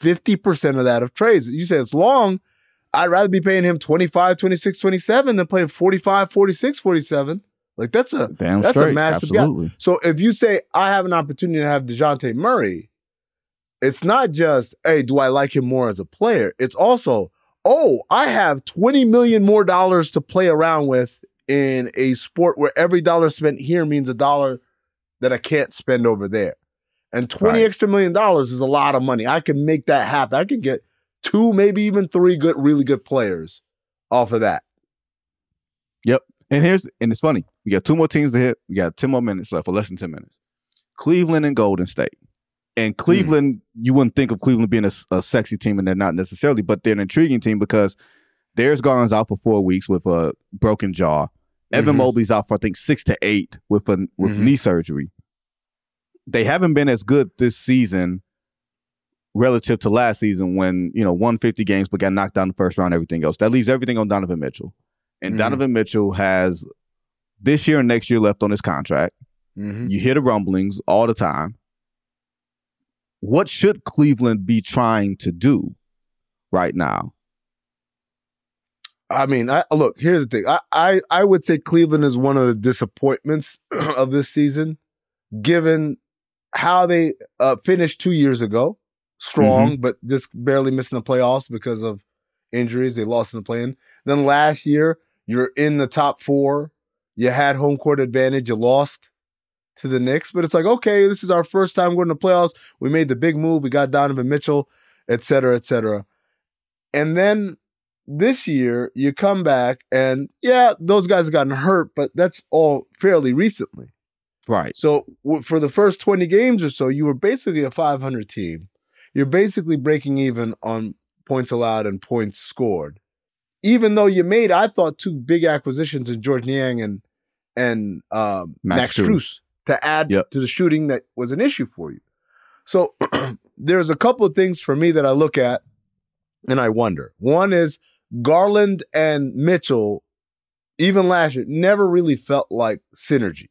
50% of that of Trae's. You say it's long. I'd rather be paying him 25, 26, 27 than playing 45, 46, 47. Like that's a
Damn
that's
straight.
a massive gap. So if you say I have an opportunity to have Dejounte Murray, it's not just, hey, do I like him more as a player? It's also, oh, I have 20 million more dollars to play around with in a sport where every dollar spent here means a dollar that I can't spend over there. And 20
Right.
extra million dollars is a lot of money. I can make that happen. I can get two, maybe even three good, really good players off of that. Yep.
And here's and it's funny. We got two more teams to hit. We got 10 more minutes left, or less than 10 minutes. Cleveland and Golden State. And Cleveland, you wouldn't think of Cleveland being a sexy team, and they're not necessarily, but they're an intriguing team because Darius Garland's out for four weeks with a broken jaw. Evan
Mhm.
Mobley's out for I think six to eight with a with
Mhm.
knee surgery. They haven't been as good this season relative to last season when you know won 50 games but got knocked down the first round. Everything else that leaves everything on Donovan Mitchell, and
Mhm.
Donovan Mitchell has this year and next year left on his contract.
Mhm.
You hear the rumblings all the time. What should Cleveland be trying to do right now?
I mean, I look, here's the thing. I, I I would say Cleveland is one of the disappointments of this season, given how they uh, finished two years ago. Strong, but just barely missing the playoffs because of injuries. They lost in the play-in. Then last year, you're in the top four. You had home court advantage. You lost to the Knicks, but it's like, okay, this is our first time going to the playoffs. We made the big move. We got Donovan Mitchell, et cetera, et cetera. And then this year you come back and yeah, those guys have gotten hurt, but that's all fairly recently.
Right.
So w- for the first 20 games or so, you were basically a 500 team. You're basically breaking even on points allowed and points scored. Even though you made, I thought, two big acquisitions in Georges Niang and and um,
Max
Max, to add
Yep.
to the shooting that was an issue for you. So there's a couple of things for me that I look at and I wonder. One is Garland and Mitchell, even last year, never really felt like synergy.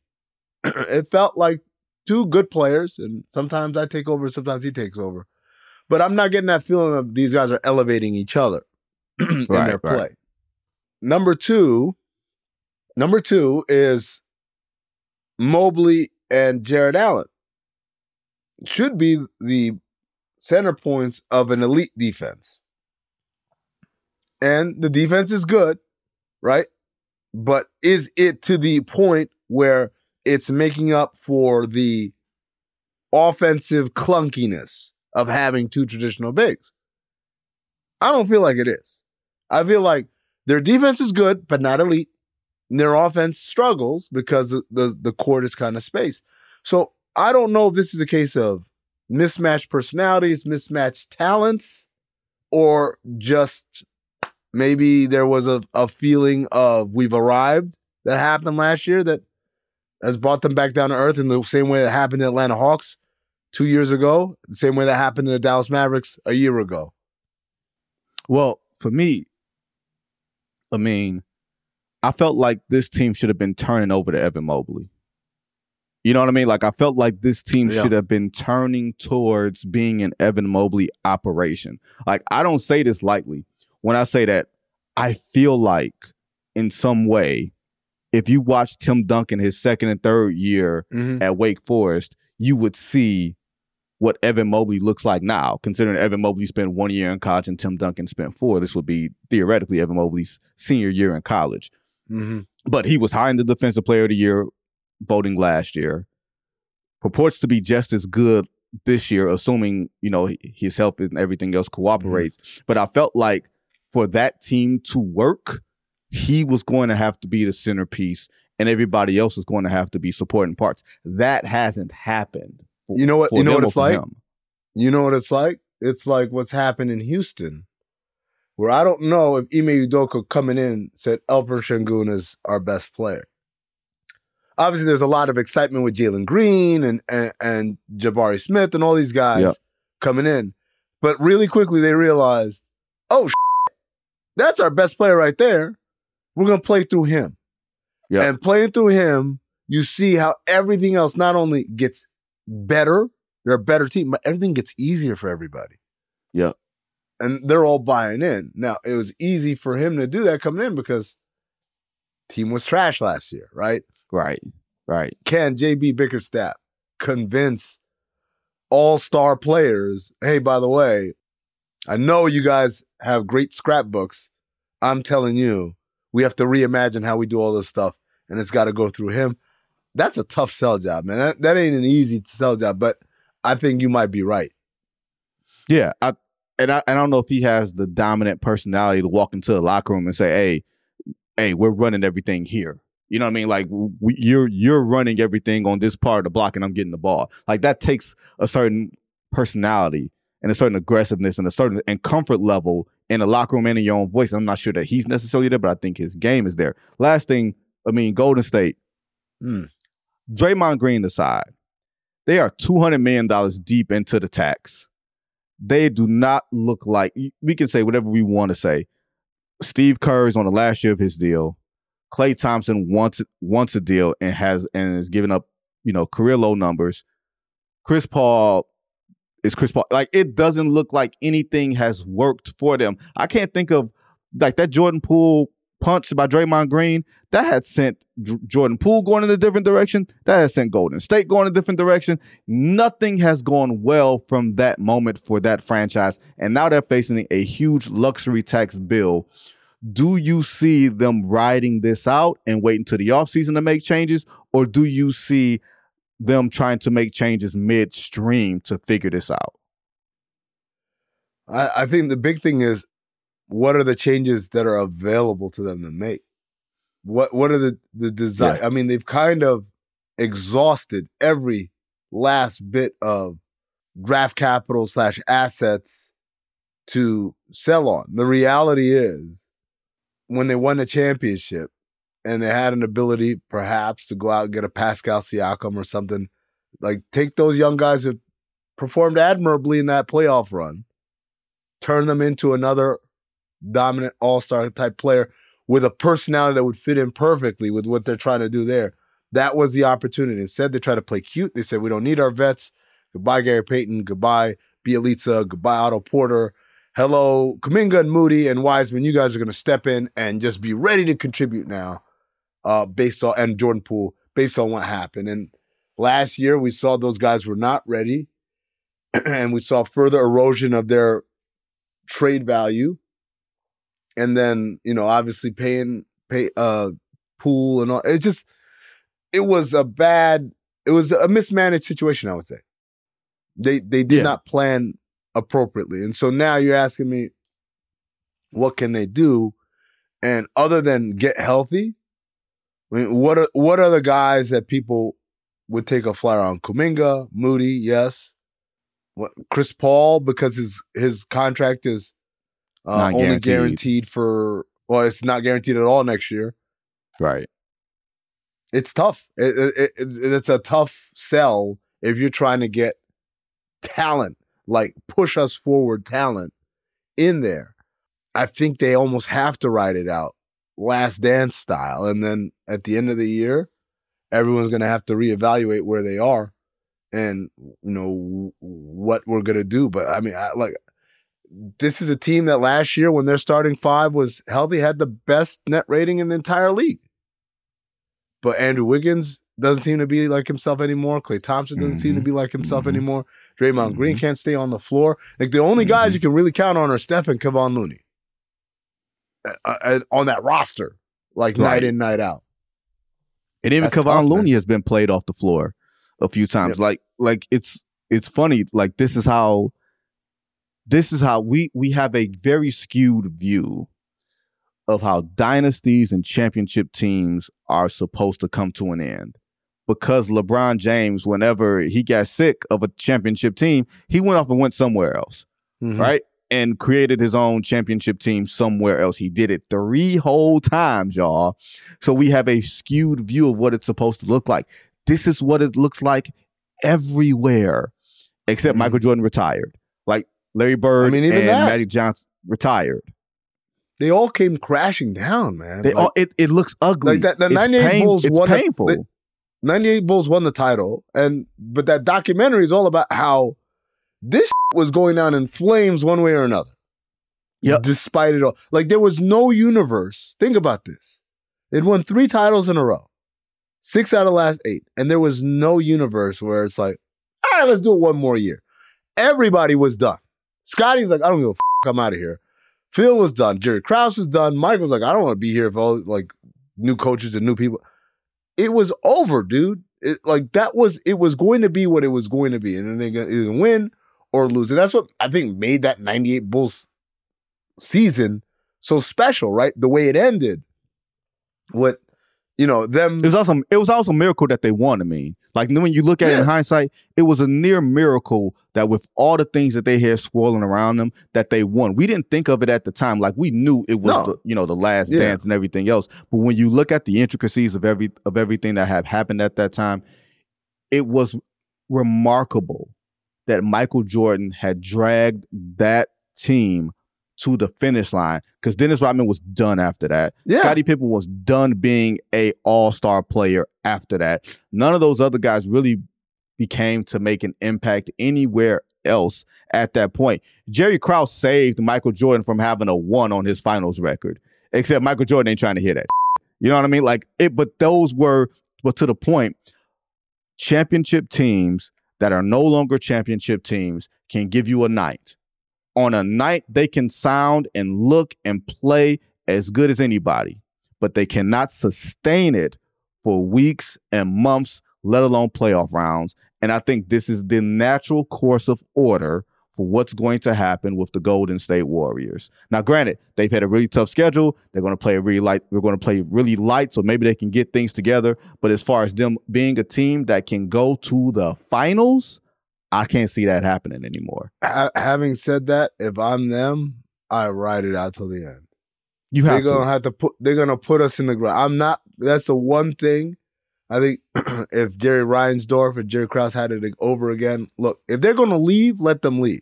it felt like two good players, and sometimes I take over, sometimes he takes over. But I'm not getting that feeling of these guys are elevating each other in
Right,
their
right.
play. Number two, number two is Mobley and Jarrett Allen should be the center points of an elite defense. And the defense is good, right? But is it to the point where it's making up for the offensive clunkiness of having two traditional bigs. I don't feel like it is. I feel like their defense is good, but not elite. And their offense struggles because the, the, court is kind of spaced. So I don't know if this is a case of mismatched personalities, mismatched talents, or just maybe there was a, a feeling of we've arrived that happened last year that has brought them back down to earth in the same way that happened to Atlanta Hawks two years ago, the same way that happened to the Dallas Mavericks a year ago.
Well, for me, I mean, I felt like this team should have been turning over to Evan Mobley. You know what I mean? Like I felt like this team
Yeah.
should have been turning towards being an Evan Mobley operation. Like I don't say this lightly when I say that I feel like in some way, if you watch Tim Duncan his second and third year
Mm-hmm.
at Wake Forest, you would see what Evan Mobley looks like now, considering Evan Mobley spent one year in college and Tim Duncan spent four. This would be theoretically Evan Mobley's senior year in college.
Mm-hmm.
But he was high in the Defensive Player of the Year voting last year. Purports to be just as good this year, assuming, you know, his health and everything else cooperates. But I felt like for that team to work, he was going to have to be the centerpiece and everybody else was going to have to be supporting parts. That hasn't happened. for-
You know what- you know what it's like?
him.
You know what it's like? It's like what's happened in Houston, where I don't know if Ime Udoka coming in said Alperen Sengun is our best player. Obviously, there's a lot of excitement with Jalen Green and, and and Jabari Smith and all these guys
Yep.
coming in, but really quickly they realized, oh, that's our best player right there. We're gonna play through him,
Yep.
and playing through him, you see how everything else not only gets better, they're a better team, but everything gets easier for everybody.
Yeah.
And they're all buying in. Now, it was easy for him to do that coming in because team was trash last year, right?
Right. Right.
Can JB Bickerstaff convince all-star players, hey, by the way, I know you guys have great scrapbooks. I'm telling you, we have to reimagine how we do all this stuff, and it's got to go through him. That's a tough sell job, man. That, that ain't an easy sell job, but I think you might be right.
Yeah, I and I, and I don't know if he has the dominant personality to walk into the locker room and say, "Hey, hey, we're running everything here." You know what I mean? Like we, you're you're running everything on this part of the block, and I'm getting the ball. Like that takes a certain personality and a certain aggressiveness and a certain and comfort level in the locker room and in your own voice. I'm not sure that he's necessarily there, but I think his game is there. Last thing, I mean, Golden State,
Hmm.
Draymond Green aside, they are two hundred million dollars deep into the tax they do not look like we can say whatever we want to say. Steve Kerr is on the last year of his deal. Klay Thompson wants wants a deal and has and is giving up, you know, career low numbers. Chris Paul is Chris Paul. Like it doesn't look like anything has worked for them. I can't think of like that Jordan Poole punch by Draymond Green that had sent Jordan Poole going in a different direction. That has sent Golden State going in a different direction. Nothing has gone well from that moment for that franchise. And now they're facing a huge luxury tax bill. Do you see them riding this out and wait until the offseason to make changes? Or do you see them trying to make changes midstream to figure this out?
I, I think the big thing is what are the changes that are available to them to make? What what are the the desire? I mean, they've kind of exhausted every last bit of draft capital slash assets to sell on. The reality is, when they won the championship and they had an ability perhaps to go out and get a Pascal Siakam or something, like take those young guys who performed admirably in that playoff run, turn them into another dominant all-star type player with a personality that would fit in perfectly with what they're trying to do there. That was the opportunity. Instead, they tried to play cute. They said, we don't need our vets. Goodbye, Gary Payton. Goodbye, Bjelica. Goodbye, Otto Porter. Hello, Kuminga and Moody and Wiseman. You guys are going to step in and just be ready to contribute now, uh, based on, and Jordan Poole, based on what happened. And last year, we saw those guys were not ready. and we saw further erosion of their trade value and then you know obviously paying pay uh Poole and all it just it was a bad it was a mismanaged situation i would say they they did
Yeah.
not plan appropriately. And so now you're asking me, what can they do? And other than get healthy, I mean, what are what are the guys that people would take a flyer on? Kuminga, Moody, yes. What Chris Paul because his his contract is uh, only
guaranteed.
guaranteed for well, it's not guaranteed at all next year.
Right.
It's tough. It, it, it- it's a tough sell if you're trying to get talent, like push us forward talent in there. I think they almost have to ride it out, last dance style, and then at the end of the year, everyone's going to have to reevaluate where they are and you know what we're going to do. But I mean, I, like this is a team that last year, when their starting five was healthy, had the best net rating in the entire league. But Andrew Wiggins doesn't seem to be like himself anymore. Klay Thompson doesn't seem to be like himself
Mhm.
anymore. Draymond Green
Mhm.
can't stay on the floor. Like the only guys you can really count on are Steph and Kevon Looney uh, uh, on that roster, like
Right.
night in, night out.
And even
That's
Kevon
tough, man.
Looney has been played off the floor a few times. Like like it's it's funny. Like this is how this is how we we have a very skewed view of how dynasties and championship teams are supposed to come to an end. Because LeBron James, whenever he got sick of a championship team, he went off and went somewhere else
Mhm.
right? And created his own championship team somewhere else. He did it three whole times, y'all. So we have a skewed view of what it's supposed to look like. This is what it looks like everywhere, except
Mhm.
Michael Jordan retired. Like Larry Bird I
mean, even
and
that.
Magic Johnson retired.
They all came crashing down, man.
They
Like,
all, it, it looks ugly.
like that- the
It's
98
pain-
Bulls
it's
won the-
painful.
98 Bulls won the title, and but that documentary is all about how this was going down in flames one way or another.
Yep.
Despite it all. Like there was no universe. Think about this. They'd won three titles in a row. Six out of the last eight. And there was no universe where it's like, all right, let's do it one more year. Everybody was done. Scottie's like, I don't give a f- I'm out of here. Phil was done. Jerry Krause was done. Mike was like, I don't want to be here for all like new coaches and new people. It was over, dude. It, like that was it was going to be what it was going to be, and then gonna either win or lose, and that's what I think made that '98 Bulls season so special, right? The way it ended, what you know them.
It was also it was also a miracle that they won. I mean, like when you look at it in hindsight, it was a near miracle that with all the things that they had swirling around them, that they won. We didn't think of it at the time, like we knew it was
No.
the you know the last
Yeah.
dance and everything else. But when you look at the intricacies of every of everything that had happened at that time, it was remarkable that Michael Jordan had dragged that team to the finish line because Dennis Rodman was done after that.
Yeah.
Scottie Pippen was done being a all-star player after that. None of those other guys really became to make an impact anywhere else at that point. Jerry Krause saved Michael Jordan from having a one on his finals record. Except Michael Jordan ain't trying to hear that. You know what I mean? Like it, but those were but to the point, championship teams that are no longer championship teams can give you a night. On a night, they can sound and look and play as good as anybody, but they cannot sustain it for weeks and months, let alone playoff rounds. And I think this is the natural course of order for what's going to happen with the Golden State Warriors. Now, granted, they've had a really tough schedule. They're going to play a really light. We're going to play really light, so maybe they can get things together. But as far as them being a team that can go to the finals, I can't see that happening anymore.
Ha- having said that, if I'm them, I ride it out till the end.
You
They're
have
gonna
to.
have to put. They're gonna put us in the ground. I'm not. That's the one thing. I think if Jerry Reinsdorf and Jerry Krause had it over again, look, if they're gonna leave, let them leave.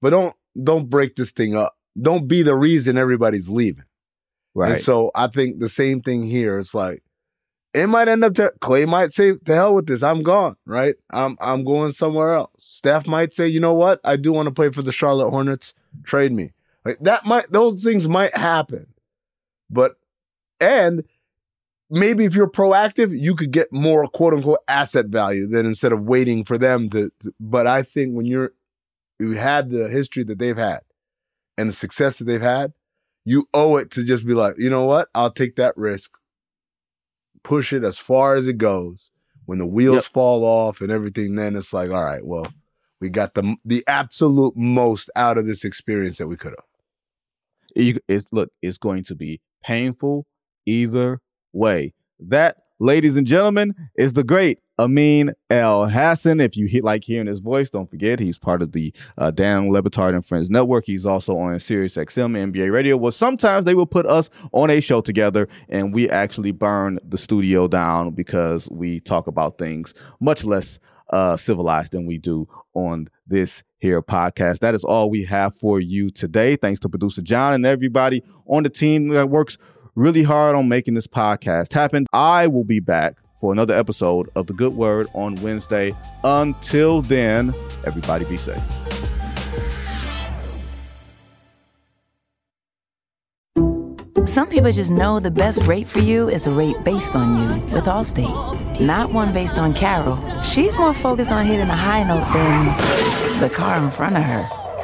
But don't don't break this thing up. Don't be the reason everybody's leaving.
Right.
And so I think the same thing here. It's like it might end up to Klay might say, "To hell with this, I'm gone." Right? I'm I'm going somewhere else. Steph might say, "You know what? I do want to play for the Charlotte Hornets. Trade me." Like that might those things might happen, but and maybe if you're proactive, you could get more quote unquote asset value than instead of waiting for them to. to- but I think when you're you had the history that they've had and the success that they've had, you owe it to just be like, you know what? I'll take that risk, push it as far as it goes. When the wheels
Yep.
fall off and everything, then it's like, all right, well, we got the the absolute most out of this experience that we could have.
You, it's look, it's going to be painful either way. That, ladies and gentlemen, is the great Amin Elhassan. If you hit like hearing his voice, don't forget he's part of the uh, Dan Le Batard and Friends Network. He's also on Sirius XM NBA Radio. Well, sometimes they will put us on a show together, and we actually burn the studio down because we talk about things much less uh, civilized than we do on this here podcast. That is all we have for you today. Thanks to producer John and everybody on the team that works really hard on making this podcast happen. I will be back for another episode of The Good Word on Wednesday. Until then, everybody be safe.
Some people just know the best rate for you is a rate based on you with Allstate, not one based on Carol. She's more focused on hitting a high note than the car in front of her.